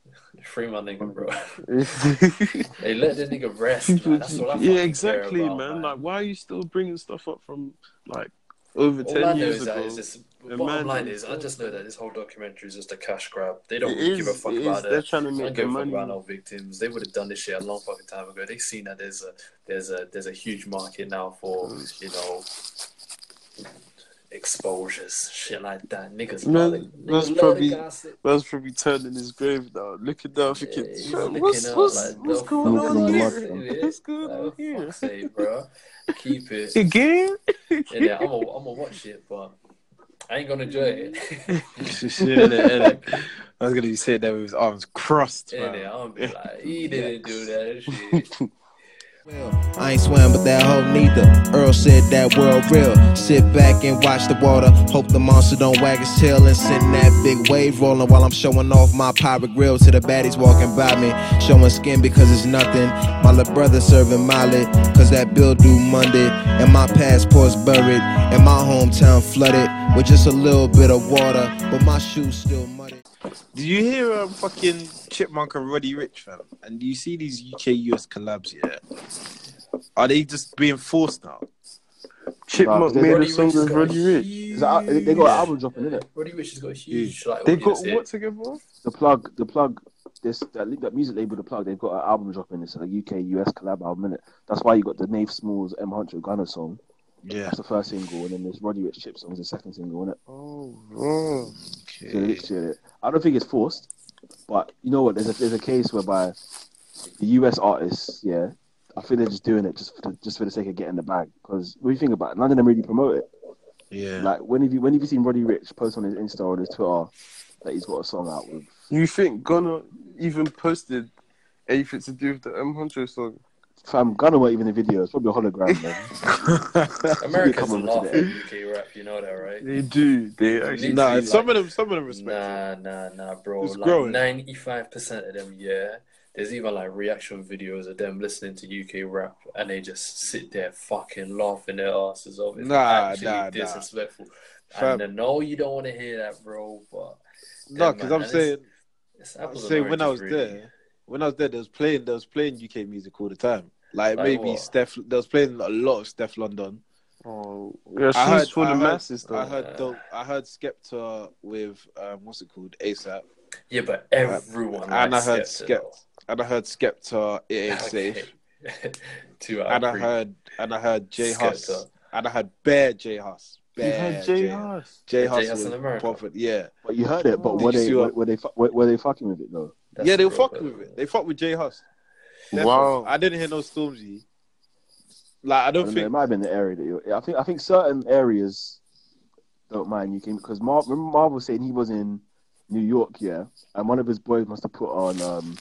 *laughs* Free my nigga, bro. *laughs* yeah, hey, let the nigga rest, man. That's what I *laughs* fucking exactly, about, man. Like, why are you still bringing stuff up from like over All ten I years is ago? is Bottom man line is, I just know that this whole documentary is just a cash grab. They don't It really give a is, fuck it is. about They're trying to make fuck money. about no victims. They would have done this shit a long fucking time ago. They've seen that there's a there's a there's a huge market now for mm. you know exposures, shit like that. Niggas Man, love it. that's Niggas probably- the gossip. Man's probably turning his grave now, looking down, Yeah, thinking, he's "Shit, looking what's, up what's, like, what's going on here? What's going on for here? fuck's sake, bro. Keep it. *laughs* Again? Yeah, I'm gonna I'm gonna watch it, but I ain't gonna enjoy it. *laughs* Innit, innit? I was gonna be sitting there with his arms crossed, *laughs* Yeah. I'm gonna be like, he didn't do that shit. I ain't swam, but that hoe neither. Earl said that world real. Sit back and watch the water. Hope the monster don't wag his tail and send that big wave rolling while I'm showing off my pirate grill to the baddies walking by me. Showing skin because it's nothing. My little brother serving Molly, cause that bill due Monday. And my passport's buried. And my hometown flooded with just a little bit of water. But my shoes still muddy. Did you hear um, fucking Chipmunk and Roddy Ricch, fam? And do you see these UK US collabs? Yeah, are they just being forced now? Chipmunk Nah, made a Roddy song Ricch has with got a Roddy Ricch. huge- Is that- they they got an album dropping, innit? Roddy Ricch has got a huge like They got audience here. what together? The plug, the plug, this that, that music label, the plug. They've got an album dropping. It's a UK US collab album, innit? That's why you got the Nafe Smallz M Huncho Gunna song. Yeah. That's the first single, and then there's Roddy Ricch Chip song is the second single, innit? Oh, oh. So they literally- I don't think it's forced, but you know what? There's a there's a case whereby the US artists, yeah, I think they're just doing it just for the, just for the sake of getting the bag. Because what do you think about it? None of them really promote it. Yeah. Like when have you when have you seen Roddy Ricch post on his Insta or his Twitter that he's got a song out with? You think Gunna even posted anything to do with the M Huncho song? Fam, Gunna weren't even in the video. It's probably a hologram, man. *laughs* Americans Come on laugh today. at UK rap, you know that, right? They do. They actually. nah, Literally, some like- of them, some of them respect. Nah, nah, nah, bro. It's like growing. ninety-five percent of them, yeah. There's even like reaction videos of them listening to UK rap, and they just sit there fucking laughing their asses off. It's Nah, actually nah, nah. disrespectful. Fam. And uh, I know you don't want to hear that, bro, but No, Yeah, because I'm saying, it's I'm saying when I was really. there, when I was there, they was playing, they was playing UK music all the time. Like, Like maybe what? Steph, they was playing a lot of Stefflon Don. Oh, yeah, she's I heard, for I the masses, though. I heard, dope, I heard Skepta with um, what's it called, ASAP, Yeah, but everyone and likes I heard Skepta, and I heard Skepta, it ain't though. safe, *laughs* Two out and I heard, and I heard J Hus, and I heard Bear J Hus, You Bear heard J Hus. Huss. J J Hus Huss in America. prophet, yeah, But you heard it. But Did were they see were, what- were they were, were they fucking with it though? That's yeah, they were fucking with it. They fucked with J Hus. Wow. I didn't hear no Stormzy. Like I I don't don't know, it might have been the area that you're. I think I think certain areas don't mind UK because Marv, remember Marv was saying he was in New York, yeah, and one of his boys must have put on um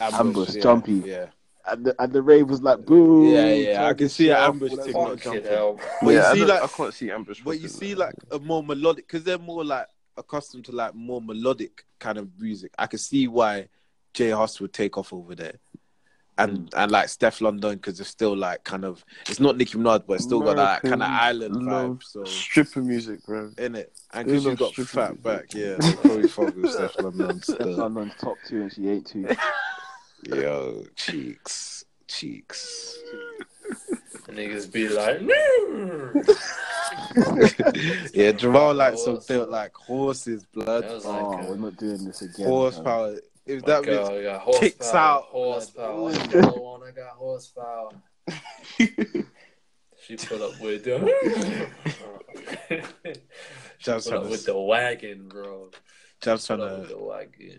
Ambush, yeah, Jumpy. Yeah, and the, and the rave was like boo. Yeah, yeah, I can see an Ambush all thing stuff. not jumping. hell. But you see, I, like- I can't see Ambush. but you see like a more melodic because they're more like accustomed to like more melodic kind of music. I can see why J Hus would take off over there. And and like Stefflon Don because it's still like kind of it's not Nicki Minaj but it's still got that kind of island vibe so stripper music, bro. in it and They because you got fat music. back yeah they probably fuck with Stefflon Don Steph still. London's top two and she ain't two. *laughs* Yo cheeks cheeks niggas be like, *laughs* yeah Jamal likes some built like horses blood like, Oh, uh, we're not doing this again. horsepower if that girl means got horsepower, kicks out. Horsepower. Like, Another one I got horsepower. She put up with the. *laughs* she Just put up trying with the wagon, bro. just Put trying up with to the wagon.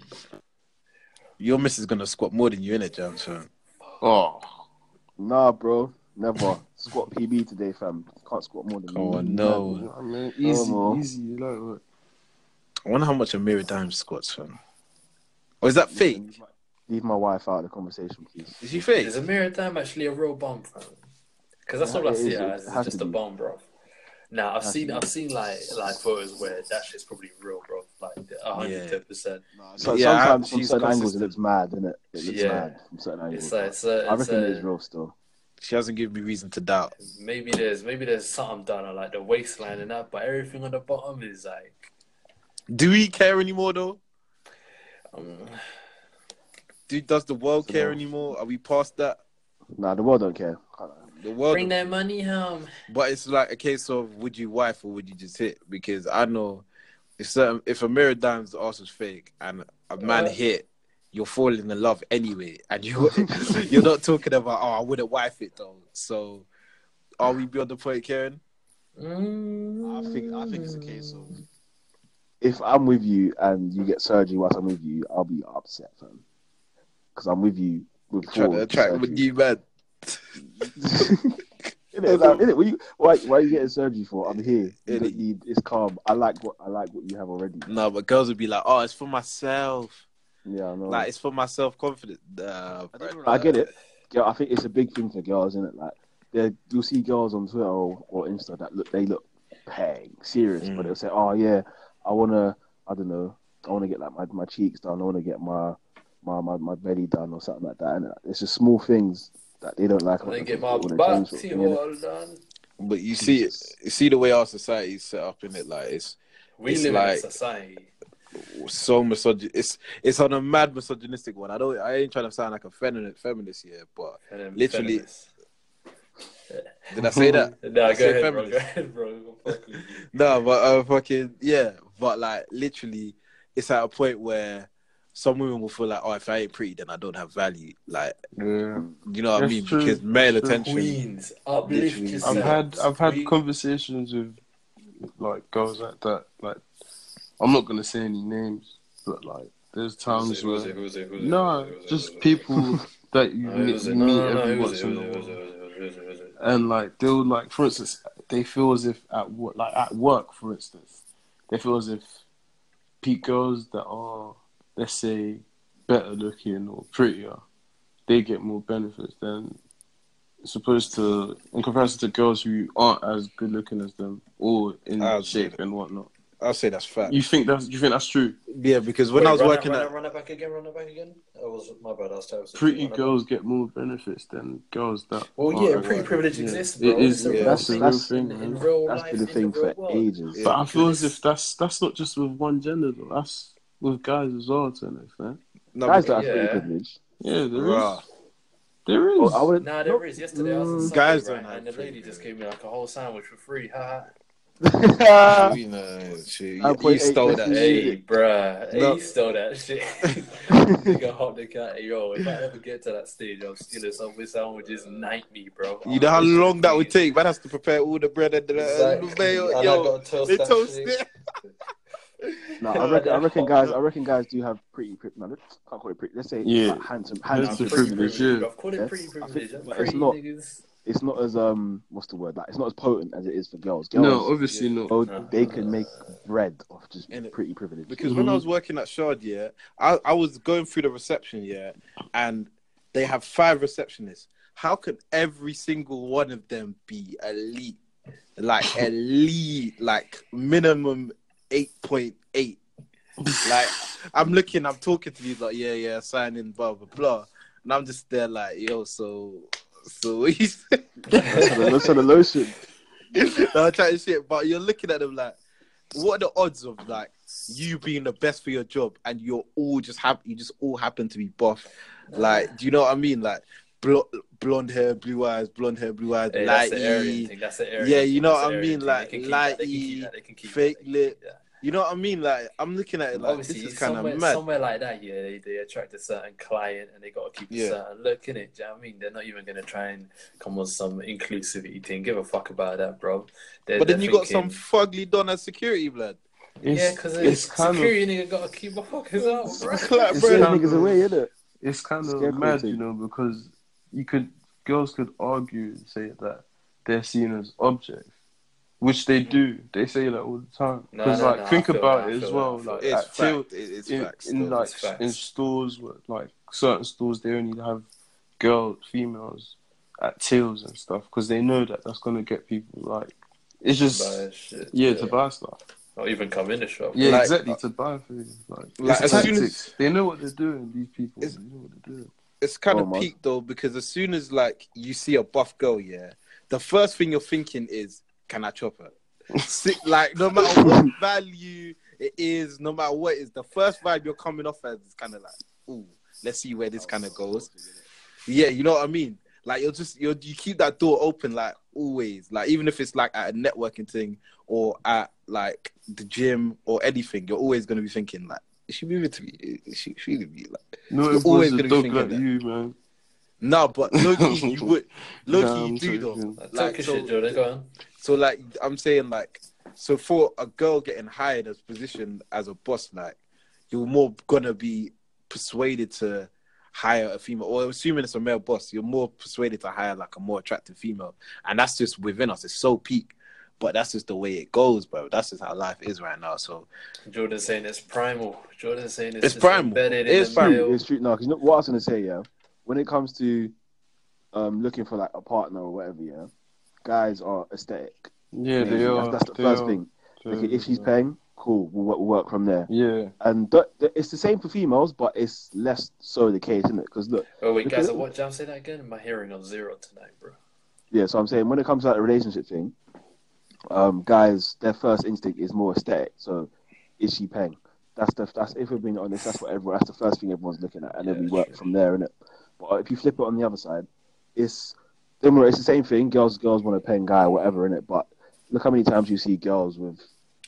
your missus gonna squat more than you in it Jam son. Oh, Nah, bro, never squat PB today, fam. Can't squat more than Come me. Oh, on, no. I mean, easy, oh, no. easy. Like what? I wonder how much Amirah Dyme squats fam. Or is that fake? Leave my, leave my wife out of the conversation, please. Is she fake? Is Amirah Dyme actually a real bomb, fam? Because that's Yeah, all I see is. it It as. It's just a be. bomb, bro. Now I've seen. I've seen like like photos where that shit's probably real, bro. Like hundred ten percent. So Yeah, sometimes from she's certain angles it looks mad, isn't it? It looks Yeah. mad from certain angles. It's like it's a, I it's reckon a, it is real still. She hasn't given me reason to doubt. maybe there's maybe there's something done on like the waistline and that, but everything on the bottom is like Do we care anymore though? Um, Do does the world care no. anymore? Are we past that? Nah, the world don't care. The world, bring their money home. but it's like a case of would you wife or would you just hit? Because I know if certain if Amirah Dyme's ass is fake and a man Uh. hit, you're falling in love anyway, and you *laughs* you're not talking about oh I wouldn't wife it though. So are we beyond the point, Karen? Mm. I think I think it's a case of if I'm with you and you get surgery whilst I'm with you, I'll be upset, fam. Because I'm with you with Trying to attract with surgery. you, man. *laughs* Innit, like, innit? What you, why, why are you getting surgery for? I'm here. You need, it's calm. I like what I like what you have already. No, but girls would be like, oh, it's for myself. Yeah, I know. Like it's for my self confidence. Uh, I get it. Girl, I think it's a big thing for girls, isn't it? Like, they're- you'll see girls on Twitter or, or Insta that look, they look pang serious, Mm. but they'll say, "Oh yeah, I wanna, I don't know, I wanna get like my, my cheeks done, I wanna get my my, my, my belly done or something like that." And it's just small things that they don't like. I about get my when it back comes to to it, all done. But you see, you see the way our society is set up in it. Like it's We It's live like- a society. so misogyn. It's it's on a mad misogynistic one. I don't. I ain't trying to sound like a feminist feminist here, but and Literally- feminists. *laughs* did I say that? No, I go ahead, bro. feminist. Go ahead, bro. *laughs* No, but uh, fucking yeah. But like literally, it's at a point where some women will feel like, oh, if I ain't pretty, then I don't have value. Like, Yeah. you know what I mean? true. Because male That's true. attention. Queens, uplift yourself. I've had I've had Queen- conversations with like girls like that. Like I'm not gonna say any names, but like there's times where who's it, no, who's it, who's it, just people that you meet, was you it. No, meet no, no, every once it. It in a it. It was while. and like they'll like for instance they feel as if at work like at work for instance they feel as if peak girls that are let's say better looking or prettier they get more benefits than supposed to in comparison to girls who aren't as good looking as them or in I'll shape and whatnot I'll say that's fact. you think that's you think that's true yeah, because when Wait, I was run working that, at run, that, run that back again. Run that back again. Oh, was my bad. I was terrible. pretty Run girls get more benefits than girls that Well, yeah, pretty good. privilege Yeah. exists, bro. it is yeah, real that's a thing. real That's- thing in, man. in real That's life, been a thing the for world. ages. But I feel as if that's that's not just with one gender though. That's with guys as well to an extent. no, Guys but- that are pretty Yeah. privileged. Yeah, there is. Bruh. There is. Oh, I wouldn't. Nah, there is. Yesterday I was on Mm, Subway, guys right, don't have and the lady just gave me like a whole sandwich for free. Ha. You know, shit, you, you stole that shit. Hey, bruh. Hey, No. you stole that shit. Nigga hopped the cat. Yo, if I ever get to that stage, I'm stealing Subway sandwiches nightly, bro. You know how long that would take? Man has to prepare all the bread and the, and the Exactly. mayo. And I Yo, gotta toast they that toast it. *laughs* No, I reckon, I reckon guys, I reckon guys do have pretty, pretty no, let's- can't call it pretty. Let's say Yeah. like handsome, handsome pretty privilege, privilege, yeah. bro. Call it Yeah. pretty privilege. but Pretty it's not- niggas. It's not as um, what's the word? Like it's not as potent as it is for girls. Girls, no, obviously not. oh, No. they can make bread off just And it- pretty privilege. Because when I was working at Shard, yeah, I, I was going through the reception, yeah, and they have five receptionists. How can every single one of them be elite? Like *laughs* elite, like minimum eight point eight. Like I'm looking, I'm talking to these like, yeah, yeah, signing, blah blah blah, and I'm just there like, yo, so, so what you say? Look the lotion. no, I'm trying to shit, but you're looking at them like, what are the odds of like you being the best for your job and you're all just have you just all happen to be buff? Like, do you know what I mean? Like, blo- blonde hair, blue eyes, blonde hair, blue eyes, Hey, that's the lighty, Aryan thing. That's the Aryan Yeah, you know what I mean, like, They can they can keep lighty, that, they can keep fake that, lip. keep that. You know what I mean? Like, I'm looking at it like Obviously, this is kind of mad. somewhere like that, yeah, they, they attract a certain client and they got to keep Yeah. a certain look in it. Do you know what I mean? They're not even going to try and come on some inclusivity thing. Give a fuck about that, bro. They're, But then they're you got some thinking, fugly done as security, blood. It's, yeah, because it's kind of security nigga got to keep my fuckers out, bro. *laughs* Like, It's bro, scaring kind niggas of- away, innit? it's kind of Scarecrow mad, thing. you know, because you could girls could argue and say that they're seen as objects, which they do. They say that all the time. Because no, like no, think about that, it as well. that, I feel Like it's at Till- It's in, facts. in like It's in stores, where, like certain stores, they only have girls, females at tills and stuff because they know that that's gonna get people like it's just shit, yeah, to buy stuff. Or even come in the shop. Yeah, Like- exactly uh, to buy things. Like, Like, it's as soon tactics. as- they know what they're doing. These people, they It's- know what they're doing. it's kind Oh, of man. peak though because as soon as like you see a buff girl, yeah, the first thing you're thinking is, can I chop her? Si- like no matter what *laughs* value it is, no matter what it is, the first vibe you're coming off as is kind of like, ooh, let's see where this kind of goes. Yeah, you know what I mean. Like you're just you you keep that door open like always. Like even if it's like at a networking thing or at like the gym or anything, you're always gonna be thinking like, is she moving to me? Is she feeling me? Like. No, You're always always gonna be thinking like that. you, man. No, but Loki, you would Loki, *laughs* Nah, you do though. joking. Talk Like your so, shit, Jordan. Go on. so like I'm saying like so for a girl getting hired as position as a boss, like you're more gonna be persuaded to hire a female, or assuming it's a male boss, you're more persuaded to hire like a more attractive female, and that's just within us. It's so peak, but that's just the way it goes, bro. That's just how life is right now. So Jordan's saying it's primal. Jordan's saying it's, It's just primal. embedded It in the primal. male. It's true. No, because you know what I was gonna say. Yeah, when it comes to um looking for like a partner or whatever, yeah, guys are aesthetic. Yeah, Maybe. they That's, are. that's the they first are. thing. They Like, are. if she's paying, cool. We'll, work- we'll work from there. Yeah, And th- th- it's the same for females, but it's less so the case, isn't it? Because look, Oh wait, guys, at- what Jam say that again? My hearing on zero tonight, bro. yeah. So I'm saying when it comes to like, the relationship thing, um, guys, their first instinct is more aesthetic. So, is she paying? That's the that's if we're being honest, that's what everyone. That's the first thing everyone's looking at, and then we work true. from there, innit? But if you flip it on the other side, it's similar. It's the same thing. Girls, girls want a paying guy, or whatever, in it. But look how many times you see girls with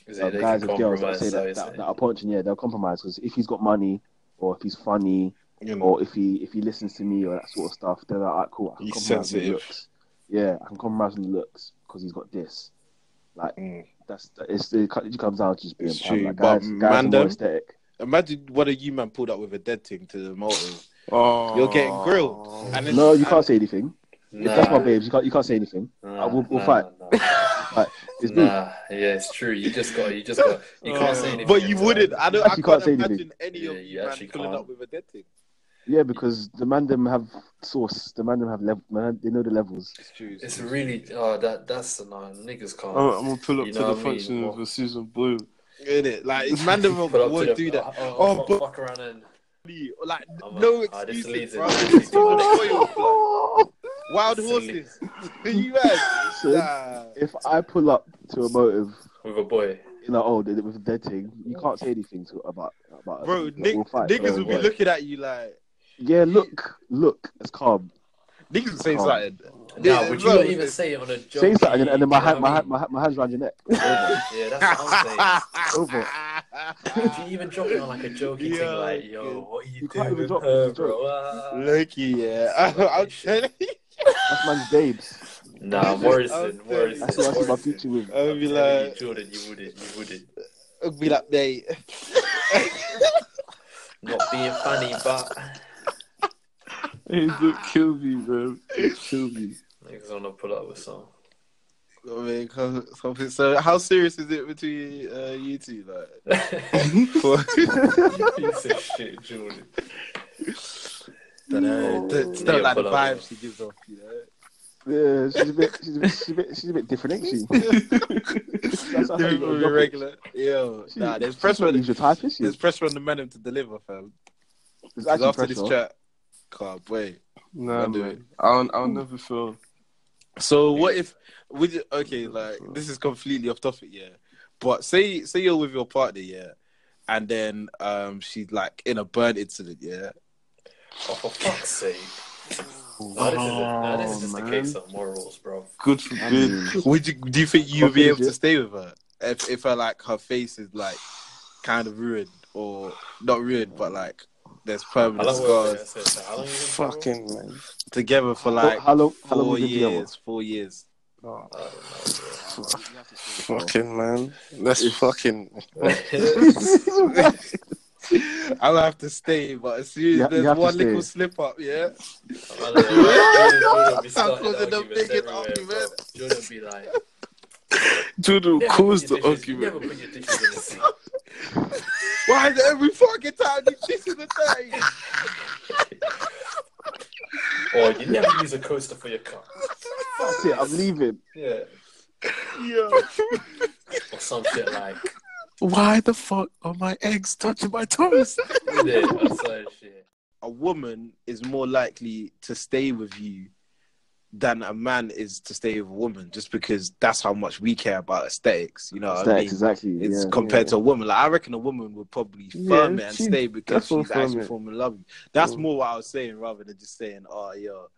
uh, it guys can with girls that say so that, it's- that, that are punching. Yeah, they'll compromise because if he's got money or if he's funny you know, or if he if he listens to me or that sort of stuff, they're like, Alright, cool. I can He's compromise on the sensitive. looks. Yeah, I can compromise on the looks because he's got this. Like Mm. that's it's it co- it comes down to just being It's true, Like, but guys, guys are more aesthetic. imagine what a you man pulled up with a dead thing to the motor. Oh, You're getting grilled. And then, No, you can't say anything. If that's my babes, you can't. You can't say anything. Nah, Uh, we'll- we'll nah, fight. Nah, Like, it's me. nah, yeah, it's true. You just got. You just got. You can't say anything. But you until- wouldn't. I don't. I Actually can't, can't say imagine anything. any Yeah, of you you man actually pulling can't. up with a dead thing. Yeah, because the man them have source. The man them have level. Man, they know the levels. It's true. It's really. Oh, that that's no niggas can't. I'm, I'm gonna pull up You to know the what I mean? function What- with a Susan Blue. in it. Like it's man that *laughs* Put up won't to do that. Oh, Oh, fuck, but fuck around and like I'm no excuses, bro. It's too much oil. Wild This horses. you man. So Nah. if I pull up to a motive, with a boy. you know, oh, it with a dead thing, you can't say anything to about about. us. Bro, Like, nick, we'll fight. niggas will be looking at you like Yeah, look, look, it's calm. Niggas say Calm. something. Nah, Yeah, would you not even say it on a joke? Say something, and then my hand, my, hand, my, hand- my hands around your neck. *laughs* Yeah, that's what I'm saying. *laughs* Over. Would you even drop it on like a jokey Yo, thing, like, yo, what are you, You doing can't even with drop her, joke. bro? Ah. Lucky, yeah. I'm telling you. That's man's babes. Nah, Morrison, I'm Morrison. That's who I see my future with. I'll I'm be telling you, like, Jordan, you wouldn't, you wouldn't. I'll be like, mate. Not being funny, but Hey, look, kill me, bro. Kill me. niggas wanna pull up with some. I mean, co- something- so how serious is it between uh, you two? Like, for, Piece of shit, Jordan. don't know. Don't, don't like the vibe she gives off, you know. Yeah, she's a bit, she's a bit, she's a bit, she's a bit different, ain't she? *laughs* That's how you Different gotta from drop regular. Yo, She- nah, there's she's pressure. On, usual type, is she? there's pressure on the man to deliver, fam. There's 'Cause actually after pressure. this chat, can't wait. Nah, I'll do man. I'll, I'll never feel. So what if would you, okay, like this is completely off topic, yeah. But say say you're with your partner, yeah, and then um she's like in a burn incident, yeah. Oh, for fuck's sake. No, this is, no, this is just a case of morals, bro. Good I forbid. Would you do you think you'd be able to stay with her if if her like her face is like kind of ruined or not ruined, but like there's How permanent long, wait, wait, scars wait, so how long you been together? Fucking man. together for how, like how long? How long four have you been together? years, four years. Oh, I don't know, fucking man. That's fucking. bro. *laughs* I'll have to stay, but as soon as You there's have to one stay. little slip up, yeah. I don't know, Jordan be *laughs* I'm causing the arguments argument. Jordan be like, Jordan never caused the your dishes- you Never argument. *laughs* put your dishes in the sink. Why is it every fucking time you kiss in the day? Or you never use a coaster for your cup. That's it. I'm leaving. Yeah. Yeah. Or some shit like, Why the fuck are my eggs touching my toes? yeah, or some shit. A woman is more likely to stay with you than a man is to stay with a woman, just because that's how much we care about aesthetics. You know, what I mean, exactly. it's yeah, compared yeah. to a woman. Like I reckon a woman would probably Yeah, firm it and she- stay because she's actually falling in love. with you. That's more what I was saying rather than just saying, "Oh, yo,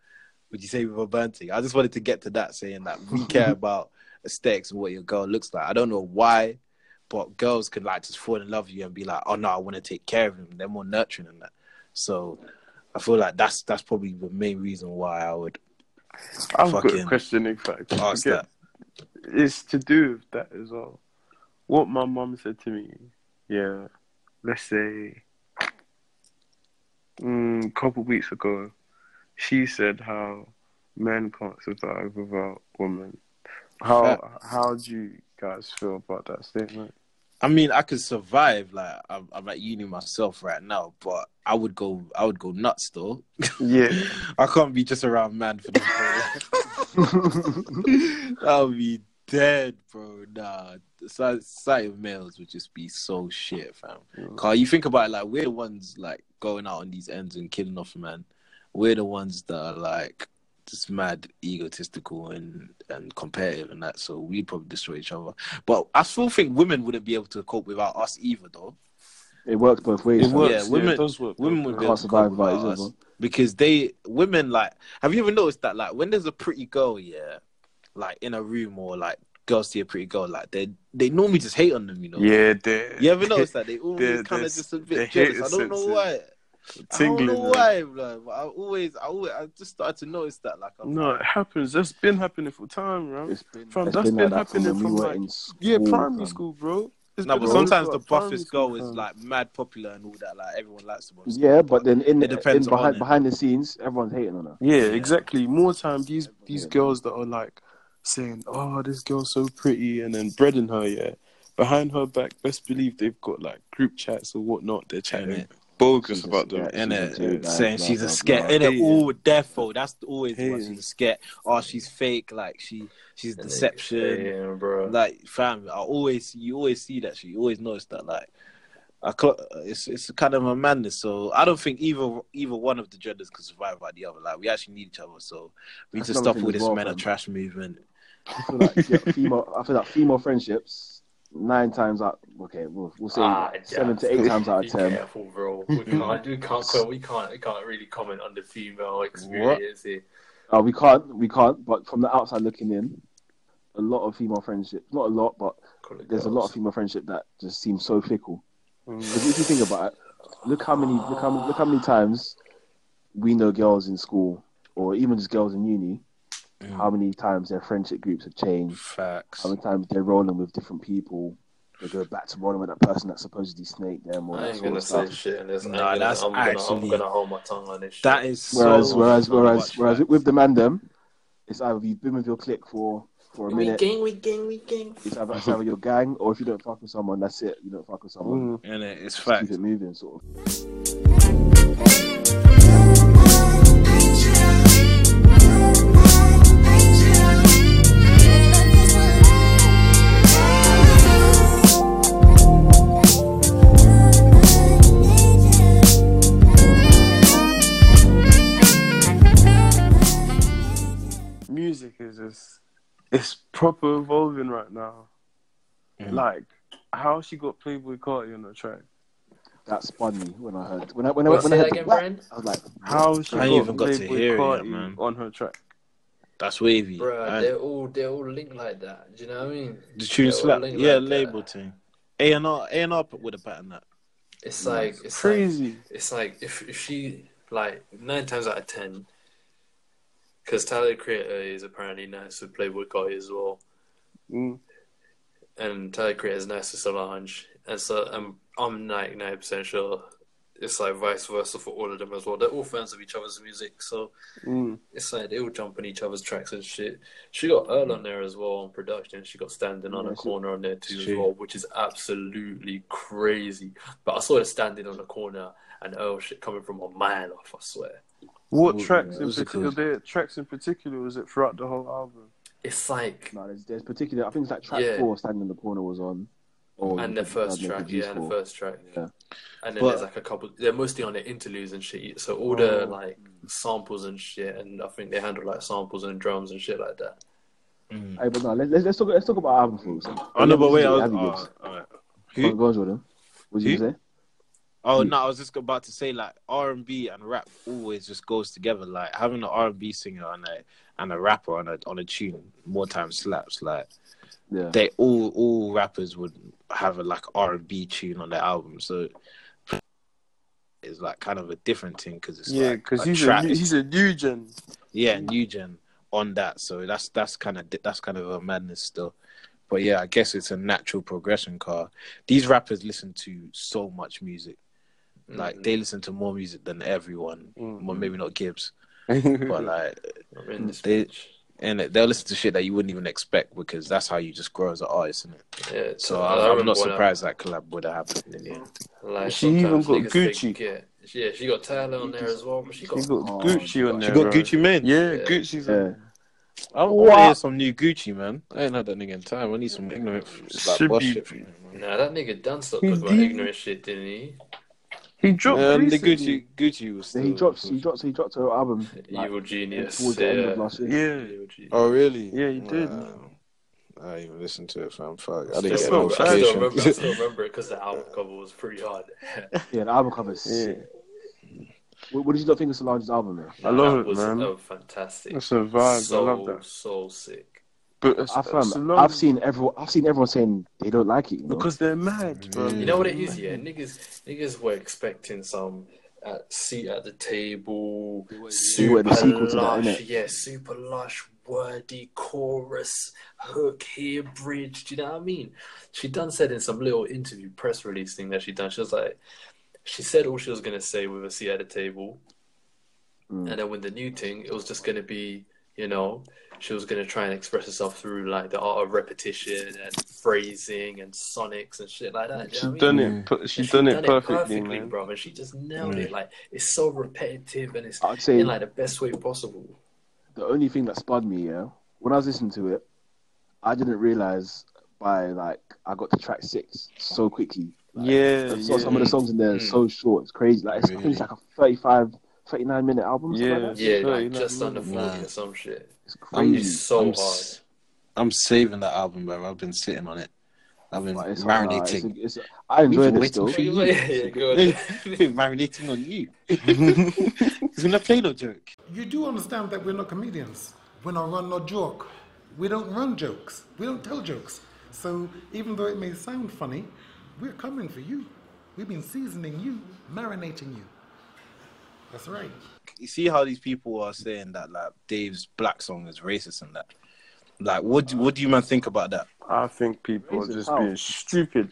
would you say with a burn? I just wanted to get to that, saying that we care *laughs* about aesthetics and what your girl looks like. I don't know why, but girls can like just fall in love with you and be like, "Oh no, I want to take care of him." They're more nurturing than that. So I feel like that's that's probably the main reason why I would I've got a question, in fact. ask that. It's to do with that as well. What my mum said to me, yeah, let's say mm, a couple weeks ago, she said how men can't survive without women. How how do you guys feel about that statement? I mean, I could survive. Like I'm, I'm at uni myself right now, but I would go. I would go nuts though. Yeah, *laughs* I can't be just around man for the whole. *laughs* *laughs* I'll be dead, bro. Nah, the sight, of males would just be so shit, fam. Mm. Cause you think about it, like we're the ones like going out on these ends and killing off man. We're the ones that are like just mad egotistical and and competitive and that. So we'd probably destroy each other. But I still think women wouldn't be able to cope without us either, though. It works both ways. it fam. works. Yeah, Yeah, women- it does work. Women would be able can't to survive cope without us other. because they women like. Have you ever noticed that like when there's a pretty girl, yeah, like in a room or like girls see a pretty girl, like they they normally just hate on them, you know. Yeah, they You ever notice *laughs* that they always kind of just a bit jealous? I don't know sensitive. Why. I don't know why, bro. But I always, I always, I just started to notice that. Like, I'm No, like, it happens. That's been happening for time, bro. It's been, Fam, it's that's been been like that from happening from, like- school. Yeah, primary fam. school, bro. It's No, but been sometimes the for buffest girl is like mad popular and all that. Like everyone likes the most. Yeah, but then in, It depends in behind it. behind the scenes, everyone's hating on her. Yeah, Yeah. exactly. More time these these Yeah. girls that are like saying, "Oh, this girl's so pretty," and then breading her. Yeah, behind her back, best believe they've got like group chats or whatnot. They're chatting Innit? Bogus She's about them. scat. In it, saying she's a blah, scat. In it, Hating. all defo. That's always what Hating. she's a scat. Oh, she's fake. Like she, she's deception. Yeah, bro. Like fam, I always you always see that. shit. You always notice that. Like, I cl- it's it's kind of a madness. So I don't think either either one of the genders could survive by the other. Like we actually need each other. So we need That's to stop thing all this well, men are trash movement. I feel like yeah, female. I feel like female friendships nine times out. Okay, we'll, we'll say Ah, seven yeah. to eight times out of ten. careful, bro. *laughs* We can't, we can't, co- we can't, we can't really comment on the female experience here. Uh, we can't, we can't. But from the outside looking in, a lot of female friendships. Not a lot, but Call it there's a lot of female friendship that just seems so fickle. Mm. If you think about it, look how many, look how, look how many times we know girls in school or even just girls in uni. Mm. How many times their friendship groups have changed? Facts. How many times they're rolling with different people? They go back to rolling with that person that supposedly snaked them or I that ain't gonna of say stuff. shit in this. Nah, I'm gonna, that's I'm gonna, I'm gonna hold my tongue on this. Shit. That is Whereas, so whereas, whereas, much whereas facts. with the man them, it's either you've been with your clique for for a minute we minute. gang, we gang, we gang. It's either, it's either your gang, or if you don't fuck with someone, that's it. You don't fuck with someone. Mm. And it's Just facts. keep it moving, sort of. Music is just it's proper evolving right now. Mm. Like how she got Playboi Carti on the track. That spun me when I heard when I when I, when I heard again, rap, Brian? I was like, How she I got even got to Playboy hear it yet, Carti man. on her track. That's wavy. Bro, And they're all they're all linked like that. Do you know what I mean? the tune they're slap. Yeah, like that. label thing. A and R, A and R would have patterned that. It's like it's like Crazy. it's like if, if she like nine times out of ten, because Tyler Creator is apparently nice with Playboi Carti as well, Mm. and Tyler Creator is nice with Solange, and so I'm I'm nine percent sure it's like vice versa for all of them as well. They're all fans of each other's music, so Mm. it's like they all jump on each other's tracks and shit. She got Earl on there as well on production. She got standing on Yeah, a corner on there too as well, which is absolutely crazy. But I saw her standing on the corner and Earl shit coming from a mile off. I swear. What Ooh, tracks in particular? There tracks in particular was it throughout the whole album? It's like no, there's, there's particular. I think it's like track Yeah. four, standing in the corner was on. Or and the first Make track, Juice yeah, and the first track, Yeah. and then But- there's like a couple. They're mostly on the interludes and shit. So all the Oh. like samples and shit, and I think they handle like samples and drums and shit like that. Mm. Hey, but no, let's, let's, let's talk. Let's talk about album folks. Oh no, but wait, I was. Have you Oh, gives? alright. Go go on, Jordan. What did you say? Oh hmm. no, I was just about to say like R and B and rap always just goes together. Like having an R and B singer and a and a rapper on a on a tune more times slaps. Like Yeah. they all all rappers would have a like R and B tune on their album. So it's like kind of a different thing because it's Yeah, like because a he's a new- he's a new gen. yeah, new gen on that. So that's that's kind of that's kind of a madness still. But yeah, I guess it's a natural progression. Car these rappers listen to so much music. Like they listen to more music than everyone. Mm. Well, maybe not Gibbs, *laughs* but like, in this They- bitch. and they'll listen to shit that you wouldn't even expect because that's how you just grow as an artist, isn't it? Yeah, So I I'm, I'm not when I- surprised that collab would have happened in the end. Like, She even got Gucci. forget. Yeah, she got Tyler on there as well, but she She got, got Oh, Gucci on there. She got bro. Gucci Mane. Yeah, Yeah. Gucci's Yeah. on I want to hear some new Gucci, man. I ain't had that nigga in time. I need some ignorant like, Should boss be- shit. from him, man. Nah, that nigga done stopped He talking about ignorant shit, didn't he? He dropped Um, the recently. Gucci, Gucci was. So Still, he dropped. He dropped. He dropped her album. Like, Evil genius. towards the end of Yeah. last year. Yeah. Oh really? Yeah, he did. Wow. I didn't even listen to it, fam. Fuck, I I didn't still, get a remember, I still notification. remember. I still *laughs* remember it because the album cover was pretty hard. *laughs* Yeah, the album covers. Yeah. What, what did you not think of Solange's album? Man? I love That it, was, man. That was fantastic. That's a vibe. So, I love that. So sick. But it's, I've, um, it's long- I've seen everyone. I've seen everyone saying they don't like it. You know? because they're mad, bro. Mm. You know what it is, yeah? Niggas, niggas were expecting some at seat at the table, They were super the sequel to that, lush, innit? yeah, super lush, wordy chorus, hook here, bridge. Do you know what I mean? She done said in some little interview press release thing that she done. She was like, she said all she was gonna say with a seat at the table, Mm. and then with the new thing, it was just gonna be, you know, she was gonna try and express herself through like the art of repetition and phrasing and sonics and shit like that. do you She know what I done mean? it. per- She And done it perfectly, perfectly, man. bro. And she just nailed Mm. it. Like it's so repetitive and it's I'd say in like the best way possible. the only thing that spun me, yeah, when I was listening to it, I didn't realize by like I got to track six so quickly. Like, Yeah, I saw some of the songs in there Mm. so short. It's crazy. Like it's, I think it's like a 35, 39 minute album. Yeah. like. Yeah, like just under man. forty Nah. or some shit. It's I'm, crazy. It's so I'm, hard. s- I'm saving that album, bro. I've been sitting on it. I've been Like, it's hard, nah, it's, marinating. it's, I enjoyed it waiting still. for *laughs* you. Yeah, yeah, go on. *laughs* marinating on you. *laughs* It's gonna play no joke. You do understand that we're not comedians. We're not run no joke. We don't run jokes. We don't tell jokes. So even though it may sound funny, we're coming for you. We've been seasoning you, marinating you. That's right. You see how these people are saying that like Dave's black song is racist and that. Like, what do, what do you man think about that? I think people are just how? being stupid.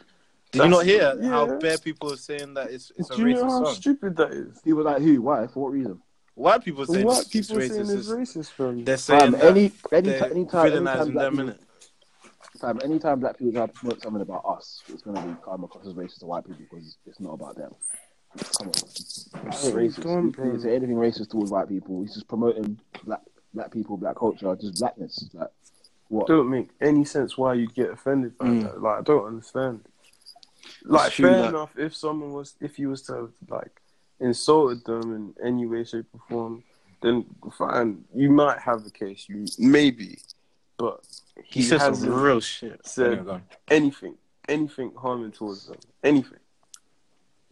Did you not hear That's- how yeah. bare people are saying that it's it's a Do you know racist how song? stupid that is? People like who? Why? For what reason? White people saying What it's, people it's saying racist. racist, fam. They're saying Fam, that any, any, they're anytime, anytime, villainizing black them, people, innit? fam, anytime black people try to promote something about us, it's going to be come across as racist to white people because it's not about them. Come on. It's so racist. dumb, If bro. you say anything racist towards white people, he's just promoting black black people, black culture, just blackness. Like, what? don't make any sense why you get offended by Mm. that. Like I don't understand. Like fair like- enough if someone was if he was to have, like insulted them in any way, shape or form, then fine. You might have a case, you maybe. But He said some real shit. said Anyway, go on. anything, anything harming towards them. Anything.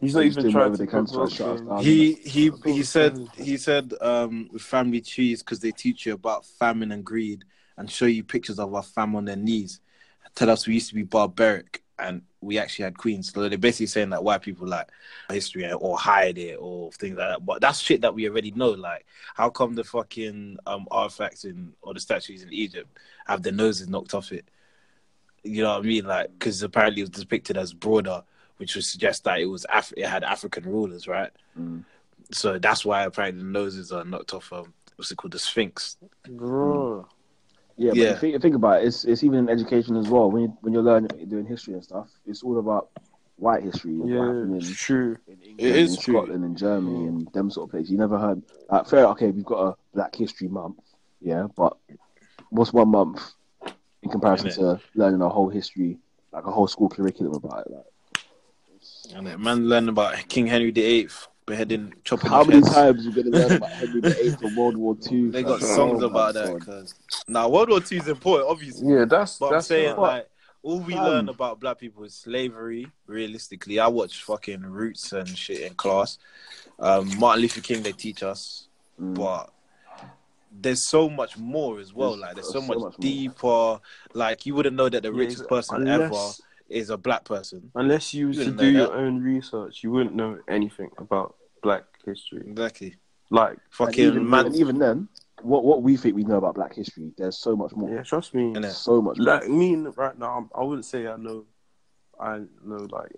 He's not They're just even trying to they can to try provoke to shut us them. down. He he he said he said um with family trees because they teach you about famine and greed and show you pictures of our fam on their knees. Tell us we used to be barbaric and we actually had queens. So they're basically saying that white people like history or hide it or things like that. But that's shit that we already know. Like, how come the fucking um artifacts in or the statues in Egypt have their noses knocked off it? You know what I mean? Like, because apparently it was depicted as broader, which would suggest that it was Af- it had African rulers, right? Mm. So that's why apparently the noses are knocked off. Um, what's it called? The Sphinx. Bro. Yeah, but Yeah. Think, think about it. It's, it's even in education as well. When you, when you're learning, doing history and stuff, it's all about white history. Yeah, happened in, it's true. in England, It is in true. Scotland, and Germany, and them sort of places. You never heard. Like, fair, okay, we've got a Black History Month, yeah, but what's one month in comparison to learning a whole history, like a whole school curriculum about it? Like, And that man learned about King Henry VIII beheading, chopping how many heads. times are we gonna learn *laughs* about Henry VIII from World War Two? They got fam? songs Oh about that. Cause now World War Two is important, obviously. Yeah, that's But I'm that's saying what- like all we Fam. learn about black people is slavery. Realistically, I watch fucking Roots and shit in class. Um, Martin Luther King, they teach us, Mm. but there's so much more as well. There's- Like there's there's so so much, much more. deeper. Like you wouldn't know that the Yeah, richest person unless- ever is a black person. Unless you was You to do your that. own research, you wouldn't know anything about Black history. Exactly. Like, And Fucking even, man. and even then, what what we think we know about Black history, there's so much more. yeah, trust me. Innit? So much more. Like me right now, I wouldn't say I know. I know like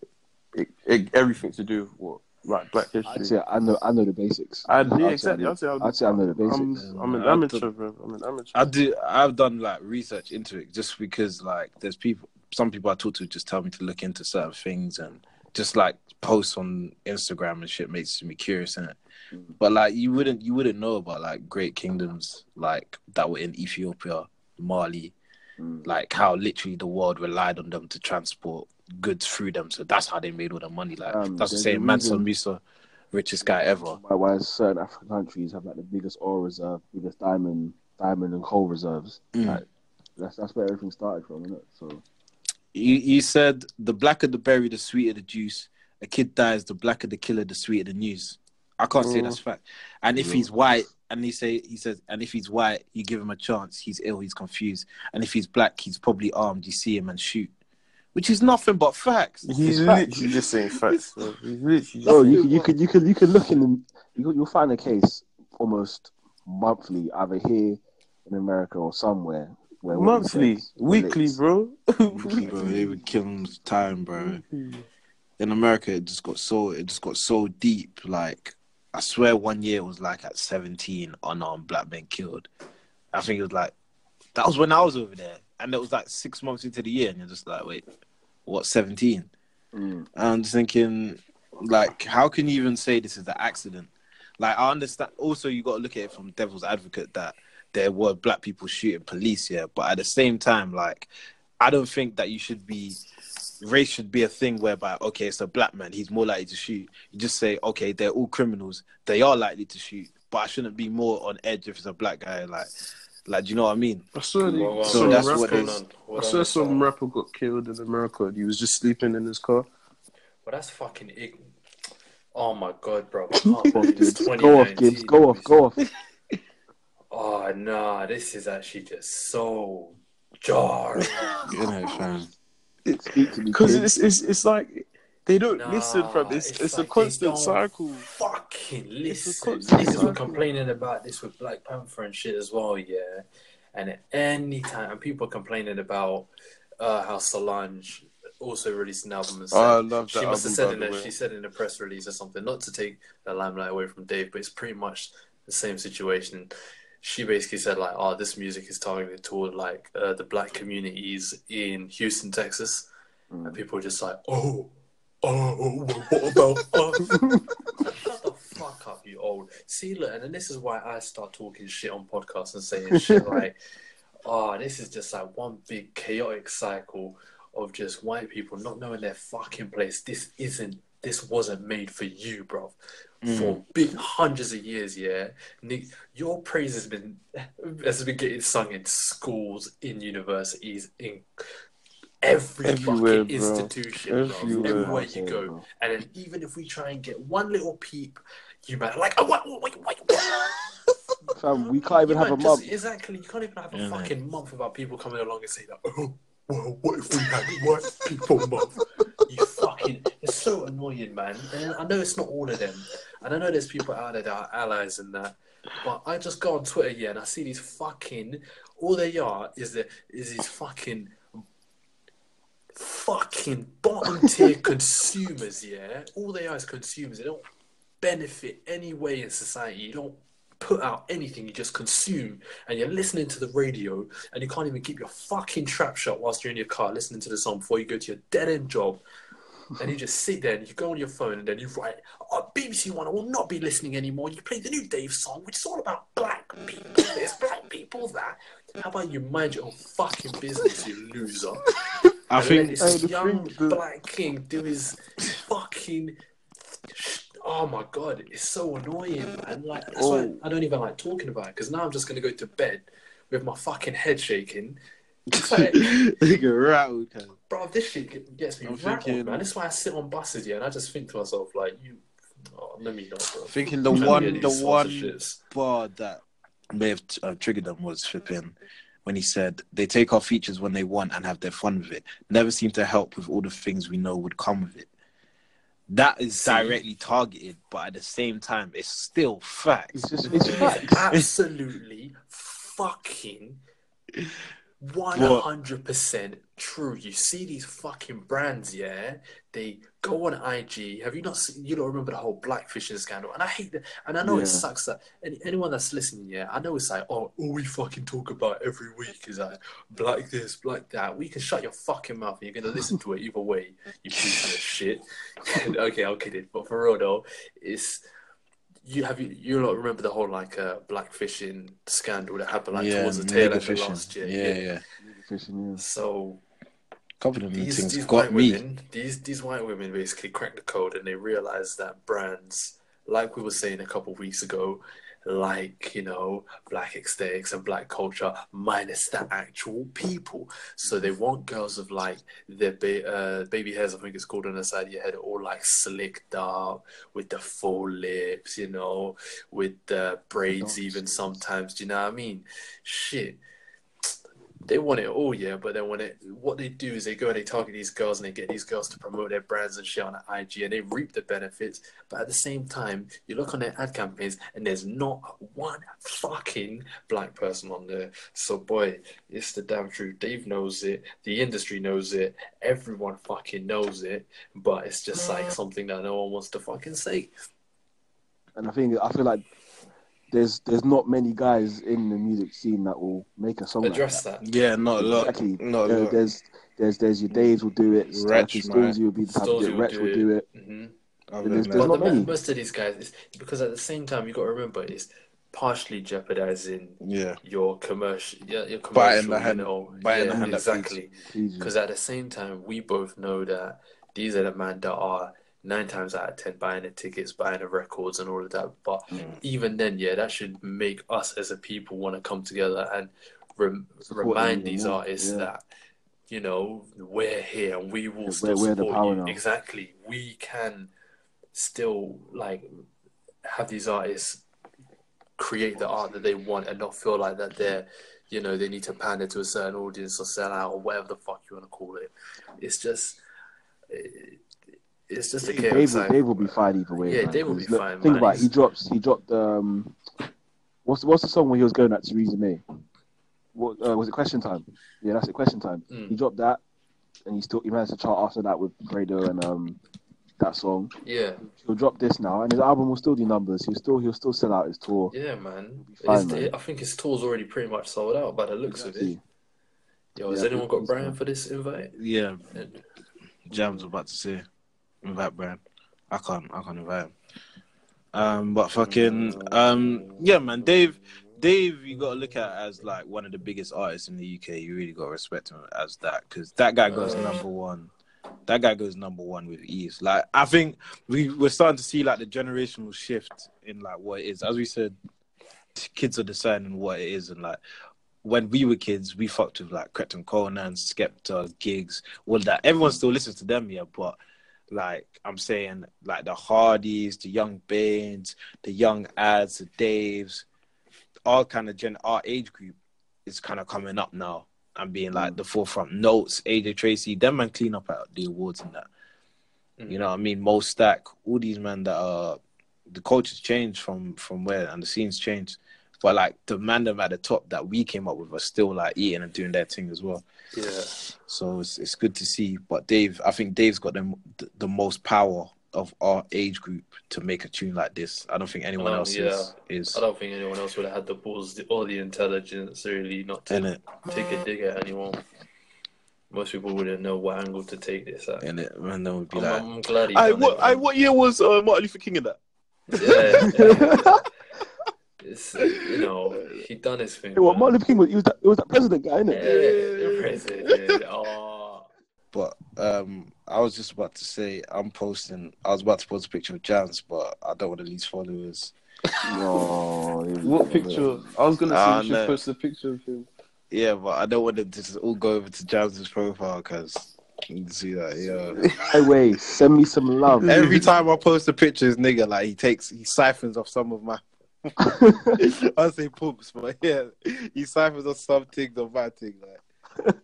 it, it, everything to do with what like Black history. I'd say I know I know the basics. I'd, I'd yeah, say I exactly. know- I'd say, I'd, I'd say I know the basics. I'm, I'm an amateur, bro. I'm an amateur. I do. I've done like research into it just because like there's people. Some people I talk to just tell me to look into certain things and just like posts on Instagram and shit makes me curious in it. But like you wouldn't you wouldn't know about like great kingdoms like that were in Ethiopia, Mali, Mm. like how literally the world relied on them to transport goods through them. So that's how they made all the money. Like Um, that's the same Mansa Musa, richest guy ever. Why, why certain African countries have like the biggest oil reserve, biggest diamond, diamond and coal reserves. Mm. Like, that's that's where everything started from, isn't it? So You, you said the blacker the berry, the sweeter the juice. A kid dies, the blacker the killer, the sweeter the news. I can't say Mm. that's fact. And if he's white, and he say he says, and if he's white, you give him a chance. He's ill, he's confused. And if he's black, he's probably armed. You see him and shoot. which is nothing but facts. He's It's facts. literally just saying facts. Bro. He's literally just Oh, you could, you could, you could, you could look in the, you you'll find a case almost monthly, either here in America or somewhere. Where monthly, weekly, relates. bro. *laughs* bro. They were killing time, bro. In America, it just got so it just got so deep. Like I swear, one year it was like at seventeen unarmed black men killed. I think it was like that was when I was over there, and it was like six months into the year, and you're just like, wait, what? Seventeen? Mm. And I'm just thinking, like, how can you even say this is an accident? Like, I understand. Also, you got to look at it from devil's advocate that there were black people shooting police here, but at the same time, like, I don't think that you should be race should be a thing whereby okay, it's a black man, he's more likely to shoot. You just say okay, they're all criminals, they are likely to shoot, but I shouldn't be more on edge if it's a black guy. Like, like, do you know what I mean? I saw, Well, well, So some that's rapper, what going? I saw some rapper got killed in America. and He was just sleeping in his car. Well, that's fucking ig- Oh my god, bro! I *laughs* can't Go off, believe Gibbs. Go off, Go off. Go off. Oh nah, this is actually just so jarring. *laughs* You know, fam. Speak to me, Because it's, it's it's like they don't Nah, listen from it's it's it's, like a they constant don't cycle. Fucking listen. constant Niggas were cycle. complaining about this with Black Panther and shit as well, yeah. And at any time, and people are complaining about uh, how Solange also released an album and said, Oh, I love that she must have said in the a, she said in a press release or something, not to take the limelight away from Dave, but it's pretty much the same situation. She basically said like, "Oh, this music is targeted toward like uh, the black communities in Houston, Texas," and people were just like, "Oh, oh, what about *laughs* us?" Shut the fuck up, you old. See, look, and then this is why I start talking shit on podcasts and saying shit *laughs* like, "Oh, this is just like one big chaotic cycle of just white people not knowing their fucking place. This isn't. This wasn't made for you, bro." For mm. big hundreds of years, yeah. Nick, your praise has been has been getting sung in schools, in universities, in every Everywhere, fucking institution, bro. Everywhere. Everywhere you go. bro. And then even if we try and get one little peep, you might like, oh, what, wait, wait, wait. Fam, we can't even You have a might month. Exactly. You can't even have a Yeah, man. fucking month without people coming along and saying, that, oh, well, what if we had white people month? You fucking, it's so annoying, man. And I know it's not all of them. And I know there's people out there that are allies and that. But I just go on Twitter, yeah, and I see these fucking, all they are is the, is these fucking fucking bottom tier *laughs* consumers, yeah. All they are is consumers. They don't benefit any way in society. You don't put out anything. You just consume, and you're listening to the radio, and you can't even keep your fucking trap shut whilst you're in your car listening to the song before you go to your dead end job. And you just sit there and you go on your phone and then you write, oh, BBC One, I will not be listening anymore. You play the new Dave song, which is all about black people. There's black people that. How about you mind your own fucking business, you loser? I and think let Hey, this the young thing- the- black king do his fucking. Oh my god, it's so annoying, man. Like that's why Oh. I don't even like talking about it because now I'm just gonna go to bed with my fucking head shaking. *laughs* It's like, nigga rattled. Cuz. bro, this shit gets me I'm rattled, thinking- man. That's why I sit on buses, yeah, and I just think to myself, like, you, oh, let me not, bro. Thinking the I'm trying to one, the one sponsorships. bar that may have uh, triggered them was flipping when he said they take our features when they want and have their fun with it. Never seem to help with all the things we know would come with it. That is directly targeted, but at the same time, it's still facts. It's just it's It's facts. *laughs* absolutely fucking one hundred percent true. You see these fucking brands, yeah? They go on IG. Have you not seen? You don't remember the whole blackfishing scandal? And I hate that. And I know Yeah. it sucks that any, anyone that's listening, yeah, I know it's like, oh, all we fucking talk about every week is like black this, black that. We can shut your fucking mouth and you're gonna listen to it either way. You piece of *laughs* shit. okay, I'm kidding, but for real though, it's you have you you lot remember the whole like uh, blackfishing scandal that happened like towards the tail end of last year. Yeah, yeah. Fishing, yeah. So of these, things these got white me. women, these these white women basically cracked the code and they realized that brands, like we were saying a couple of weeks ago, like you know black aesthetics and black culture minus the actual people. So they want girls of like their ba- uh, baby hairs, I think it's called on the side of your head, all like slicked up with the full lips, you know, with the braids even sometimes. Do you know what I mean? Shit they want it all, yeah. But then when it, what they do is they go and they target these girls and they get these girls to promote their brands and shit on IG, and they reap the benefits. But at the same time, you look on their ad campaigns and there's not one fucking black person on there. So boy, it's the damn truth. Dave knows it. The industry knows it. Everyone fucking knows it. But it's just like mm. something that no one wants to fucking say. And I think I feel like there's there's not many guys in the music scene that will make a song Address like that. Yeah, not a lot. Exactly. Not a There- lot. there's there's there's your Daves will do it. Wretch, Wretch, man. Will be the type to do it. will Wretch do will it. do it. hmm Other There's- there's not the, many. most of these guys, is because at the same time you got to remember it's partially jeopardizing yeah, your commercial, yeah, your commercial, Biting the you know, biting yeah, the hand exactly. Because at the same time, we both know that these are the men that are nine times out of ten buying the tickets, buying the records, and all of that. But Mm. even then, yeah, that should make us as a people want to come together and rem- remind these more, artists yeah. that you know we're here and we will Yeah, still we're- we're support you. now. Exactly, we can still like have these artists create the art that they want and not feel like that they're you know they need to pander to a certain audience or sell out or whatever the fuck you want to call it it's just it- it's just a Dave, chaos Dave, will. Dave will be fine either way. Yeah, man, Dave will be look, fine, Think man. about it. He drops. He dropped. Um, what's what's the song where he was going at Theresa May? What uh, was it? Question time. Yeah, that's it. Question time. Mm. He dropped that, and he still he managed to chart after that with Fredo and um that song. yeah He'll drop this now, and his album will still do numbers. He'll still he'll still sell out his tour. yeah man, fine, His- man. I think his tour's already pretty much sold out by the looks of it yo has Yeah, anyone got Brian for this invite yeah. Jam's about to say invite Brian. I can't. I can't invite him. Um, but fucking um, yeah, man. Dave, Dave, you gotta look at as like one of the biggest artists in the UK. You really gotta respect him as that because that guy goes number one. That guy goes number one with ease. Like I think we we're starting to see like the generational shift in like what it is. As we said, kids are deciding what it is and like when we were kids, we fucked with like Krept and Konan, Skepta, Giggs, all that. Everyone still listens to them, yeah, but like I'm saying, like the Hardys, the Young Banes, the Young Adz, the Daves, all kind of gen our age group is kind of coming up now and being like mm. the forefront. Not3s, AJ Tracey, them man clean up at the awards and that. Mm. You know what I mean? MoStack, all these men that are the culture's changed from from where and the scene's changed. But like the man them at the top that we came up with are still like eating and doing their thing as well. yeah So it's, it's good to see. But Dave, I think Dave's got the, the most power of our age group to make a tune like this. I don't think anyone Um, else yeah. is. is I don't think anyone else would have had the balls or the intelligence really not to in it, take a dig at anyone. Most people wouldn't know what angle to take this at. And it, and then would be I'm, like, I'm glad he I what it, I what year was uh, Martin Luther King in that? Yeah, yeah. *laughs* it's you know *laughs* he done his thing. Hey, what. Martin Luther King was? He was that, it was that president guy, innit? Yeah, the president. *laughs* Oh, But um, I was just about to say I'm posting. I was about to post a picture of Jans, but I don't want to lose followers. *laughs* No, What picture? I was gonna say Ah, you should no. post a picture of him. Yeah, but I don't want them to just all go over to Jans' profile because you can see that. Yeah. Hey, wait, send me some love. Every time I post a picture, this nigga like he takes he siphons off some of my. *laughs* I say poops, but yeah, he ciphers off some things my thing. Like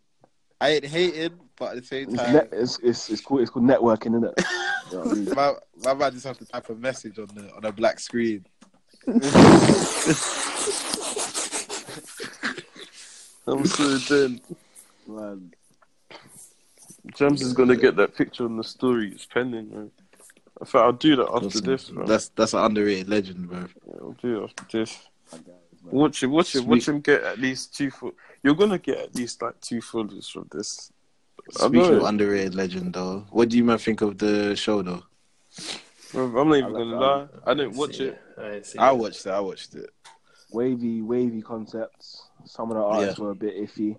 I ain't hating, but at the same time, it's, it's, it's, called, it's called networking, isn't it? *laughs* You know I mean? my, my man just have to type a message on the on a black screen. *laughs* I'm so dead. Man, James is gonna get that picture on the story. It's pending, man. I thought I'll do that after this, bro. That's that's an underrated legend, bro. I'll do it after this. Watch him, watch him, watch him get at least two foot. You're gonna get at least like two followers from this. I Speaking know of underrated legend, though, what do you man think of the show, though? Bro, I'm not even I like gonna that. lie. I didn't watch see it. I ain't seen I watched it. I watched it. wavy, wavy concepts. Some of the artists were a bit iffy.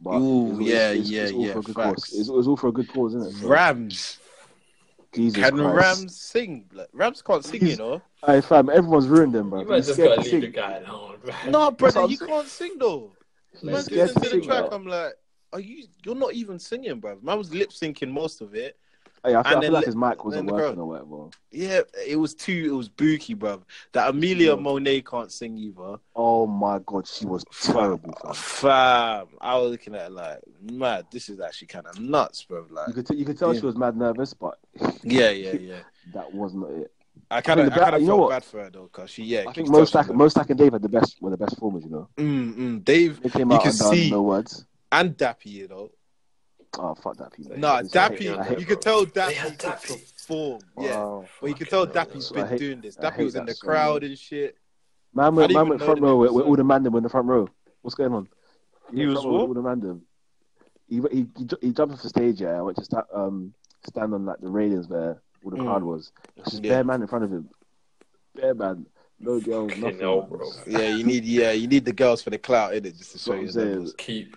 But Ooh, it's- yeah, it's, yeah, it's all yeah, For a good cause. It's, it's all for a good cause, isn't it? So, Rams. Jesus Can Christ. Rams sing? blood? Rams can't sing, you know. Hey, fam, everyone's ruined them, bro. You might He's just scared gotta to leave the sing. guy alone, man. *laughs* No, brother, what you can't sing though. Man, listen to to the sing, track. bro. I'm like, are you? You're not even singing, bro. Man was lip syncing most of it. Yeah, I feel, I feel like his mic wasn't working crowd. or whatever. Yeah, it was too. It was booky, bruv. That Amelia Monet can't sing either. Oh my god, she was terrible. Fam. Fam, I was looking at it like, mad. This is actually kind of nuts, bro. Like, You could t- you could tell Yeah. she was mad nervous, but *laughs* yeah, yeah, yeah. *laughs* that was not it. I kind of, I I kind of you know felt what? bad for her though, cause she, yeah. I think most her. MoStack and Dave had the best were the best performers. You know, Mm, mm. Dave they came You out can and see- no words. and Dappy, you know. Oh fuck that people. Nah, I Dappy, I hate- you could tell They Dappy had could Dappy. perform. Yeah, Wow. well, you could tell Fucking hell, Dappy's I been hate- doing this. I Dappy was in the so crowd much. and shit. Man, I went, man even went front row nigga with, was with there. all the man them in the front row. What's going on? He in was front what? all the man. He, he, he, jumped off the stage, yeah. I went to sta- um, stand on like the railings where all the Mm. crowd was. It's just Yeah. bare man in front of him. Bare man. No girls, Fucking nothing. hell, bro. Yeah, you need, yeah, you need the girls for the clout in it just to show you I'm saying. levels. Keep.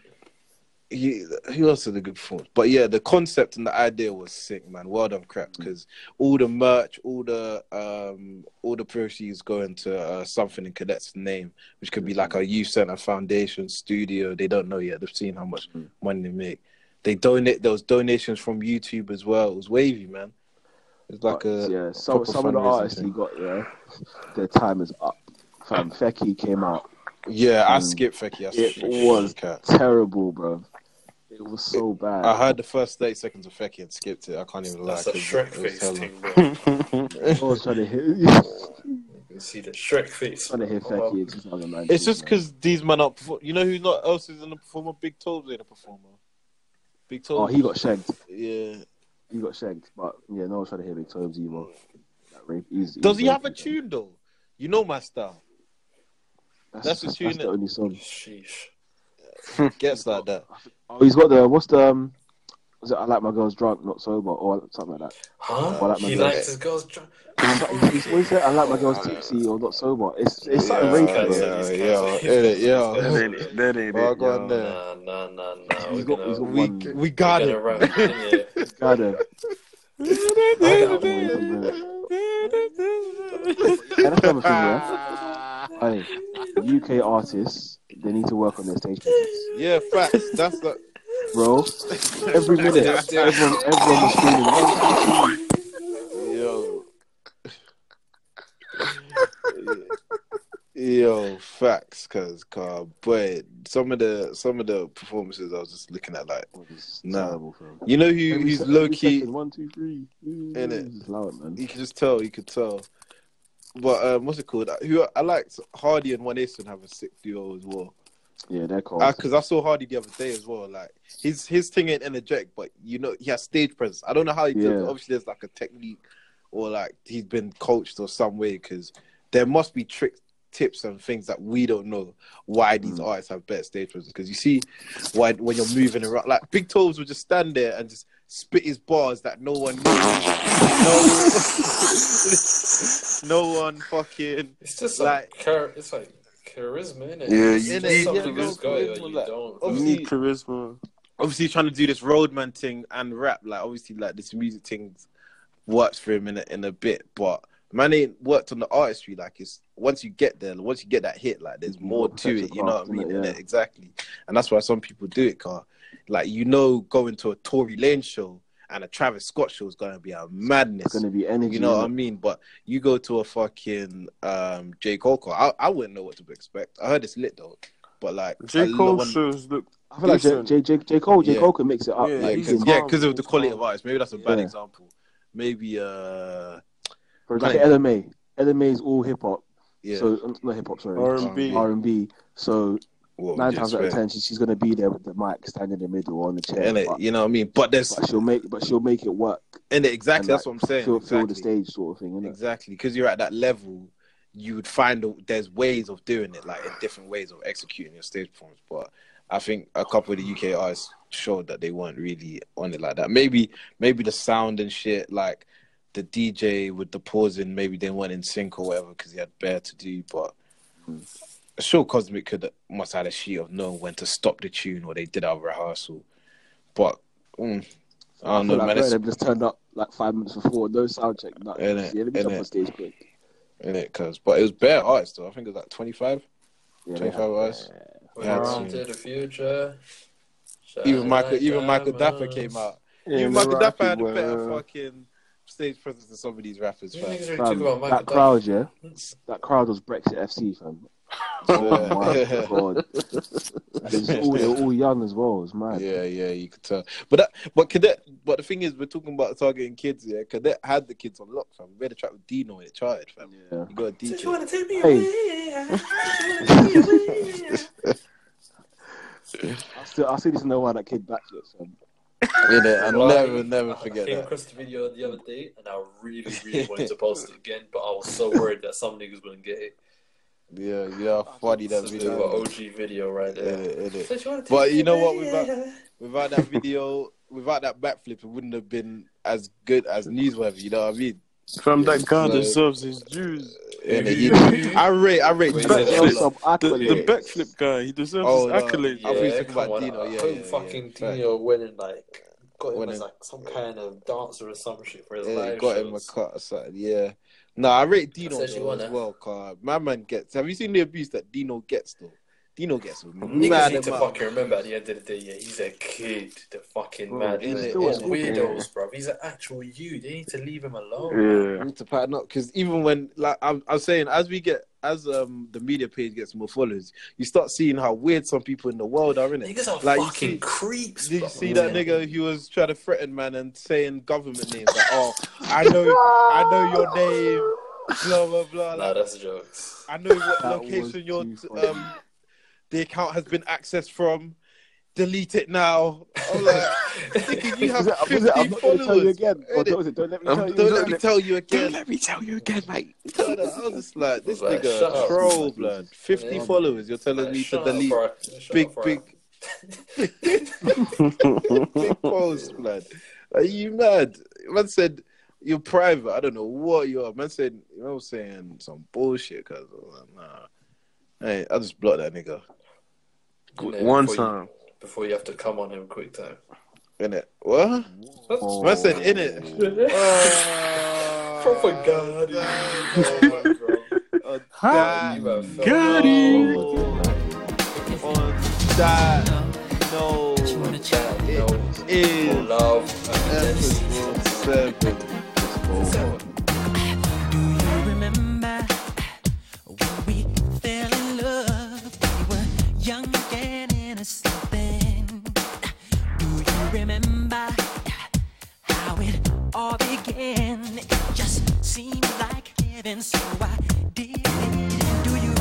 He, who else had a good performance? But yeah, the concept and the idea was sick, man. Well done, Krept, because all the merch, all the um, all the proceeds going to uh, something in Cadet's name, which could be like a youth center, foundation, studio. They don't know yet. They've seen how much Mm. money they make. They donate. There was donations from YouTube as well. It was wavy, man. It's like But, a yeah, some, some of the artists he got, yeah, their time is up. Fam, Fekky came out. yeah. I Mm. skipped Fekky. I It skipped was Cat. terrible, bro. It was so bad. I heard the first thirty seconds of Fekky and skipped it. I can't even lie. That's a 'cause Shrek face thing, bro. I *laughs* was trying to hit, You can see the Shrek face. trying to hit bro. Fekky in 2019. It's just man. because these men are. Perform- you know who not else is in the performer? Big Tobz in a performer. Big Tobz. Oh, he got shagged. Yeah. He got shagged. But yeah, no one's trying to hear Big Tobz either. That rape, he's, Does he have a tune though? You know my style. That's, That's that's, the that's, the only song. Sheesh. Gets like that. Oh, he's got the what's the um, was it I like my girls drunk, not sober, or something like that. Huh? Well, that he man likes his girls drunk. He's- what is it? I like my girls tipsy or not sober. It's it's something Yeah, rapey. These yeah, yeah, yeah, these yeah. That ain't it. That ain't Oh, it. go on there. Nah, nah, nah, nah. We're got- gonna, got We one- we got it. gonna it in. Got it. And that's another thing, yeah. Hey, UK artists, they need to work on their stage presence, Yeah, facts. That's the. bro. Every minute, everyone, everyone was screaming. "One. Yo. Yo, facts, cause, cause, boy, some of the some of the performances I was just looking at, like, Nah. you know who Every who's low key. second, One, two, three. It's loud, man. You can just tell. You could tell. But um, what's it called? Who I liked Hardy and One Acen have a sick duo as well. Yeah, they're cold. Because I saw Hardy the other day as well. Like his his thing ain't energetic, but you know he has stage presence. I don't know how he does. it. Obviously, there's like a technique, or like he's been coached or some way. Because there must be tricks, tips, and things that we don't know why these Mm. artists have better stage presence. Because you see, why when you're moving around, like Big Tobz would just stand there and just spit his bars that no one knew. no, *laughs* no one fucking. It's just Like- like, char- it's like charisma, innit? Yeah, you just need- something yeah, this no charisma, you don't. You Obviously- need charisma. obviously trying to do this roadman thing and rap. Like obviously, like this music thing works for him in a, in a bit, but man ain't worked on the artistry. Like it's once you get there, once you get that hit, like there's You more gotta it. You know what I mean? innit? Yeah. Exactly, and that's why some people do it. Car, like you know, going to a Tory Lane show and a Travis Scott show is gonna be a madness. It's gonna be energy. You know what I mean? But you go to a fucking um, J Cole, call, I, I wouldn't know what to expect. I heard it's lit though, but like J. a lot- Cole when- shows look. I feel like J, decent. J, J, J Cole, J Yeah. Cole can mix it up. Yeah, Yeah, like, because yeah, of the quality he's of calm. artists. Maybe that's a bad Yeah. example. Maybe uh, for like Ella Mai. LMA is all hip hop. yeah, So um, not hip hop, sorry. R&B. R and B. So what nine times out of ten, she, she's gonna be there with the mic, standing in the middle on the chair. Innit? But, you know what I mean? But there's but she'll make, but she'll make it work. in it exactly. and, That's like, what I'm saying. Fill, fill the stage, sort of thing. Innit? Exactly, because you're at that level, you would find a, there's ways of doing it, like in different ways of executing your stage performance. But I think a couple of the UK artists showed that they weren't really on it like that. Maybe, maybe the sound and shit, like the DJ with the pausing, maybe they weren't in sync or whatever because he had bare to do. But hmm. Sure, Cosmic could must have had a sheet of knowing when to stop the tune or they did our rehearsal. But mm, I don't know, feel like man. both It's, just turned up like five minutes before, no sound check. Nothing. Innit? Yeah, let me jump on stage quick. in it, cause but it was bare artists though. I think it was like 25. Yeah, they 25 have- hours. We're Yeah, to the future. Even Michael, Shine even Michael Dapaah came out. Yeah, you Michael the Daff rapping had a better were- fucking stage presence than some of these rappers, fam. Fam, talk about Michael that crowd, yeah, that crowd was Brexit FC, fam. Oh my god, It's all, they were all young as well. It's mad. Yeah, yeah, you could tell. But that, but Cadet, but the thing is, we're talking about targeting kids. Yeah, Cadet had the kids on lock, fam. We had a track with Deno and it charted, fam. Yeah. You got a Said DJ. you wanna take me away? Take me away. I still, I see this in the one that kid backflips. Fam. Innit? I'll Right. never, never I forget came that. across the video the other day, and I really, really wanted to *laughs* post it again, but I was so worried that some niggas wouldn't get it. Yeah, yeah, funny that This is video. an OG video right there. Innit, innit. Said you But you know what? Without without that video, without that backflip, it wouldn't have been as good as newsworthy. You know what I mean? From that guy So- deserves his dues. Innit? You- I rate, I rate. Wait, Deno is Backflip? Some The, the backflip guy, he deserves Oh, his no. accolades. I thought you talking about on. Deno, I yeah, yeah, fucking yeah. Deno went and like got him Went as like some kind of dancer or some shit for his Yeah, live got him a cut or something. Yeah. No, I rate Deno though, as well. Cause my man gets. Have you seen the abuse that Deno gets though? Deno gets a Niggas mad need to amount. fucking remember at the end of the day, yeah, he's a kid. The fucking Bro, man. he's He's still a weirdos, bro. He's an actual you. They need to leave him alone. Yeah. need to pattern up because even when like I'm, I'm saying as we get as um the media page gets more followers, you start seeing how weird some people in the world are in it. Niggas are Like, you fucking see- creeps. Did you see that nigga? He was trying to threaten man and saying government names like, "Oh, I know, I know your name." Blah blah blah. Nah, Like, that's jokes. I know what That location was your um the account has been accessed from. Delete it now. I'm like, *laughs* thinking you have Was 50 I'm not going tell you followers. again. Or don't, it, don't let me Um, tell you. Don't let me tell you again. Don't let me tell you again, mate. I was just like, this Like, nigga troll, blood. 50 Yeah. followers. You're telling Like, me to shut up, delete big, up, big, *laughs* big posts, blood. Are you mad? Man said you're private. I don't know what you are. Man said, you know, saying some bullshit. Cause I was like, nah. Hey, I just blocked that nigga. One before time. You, before you have to come on him quick time. In it. What? Oh. What's an in it? *laughs* uh, Propaganda. oh my god. Hi. Got it. On that no. That is love. 7. 7. Remember how it all began? It just seemed like heaven, so I did it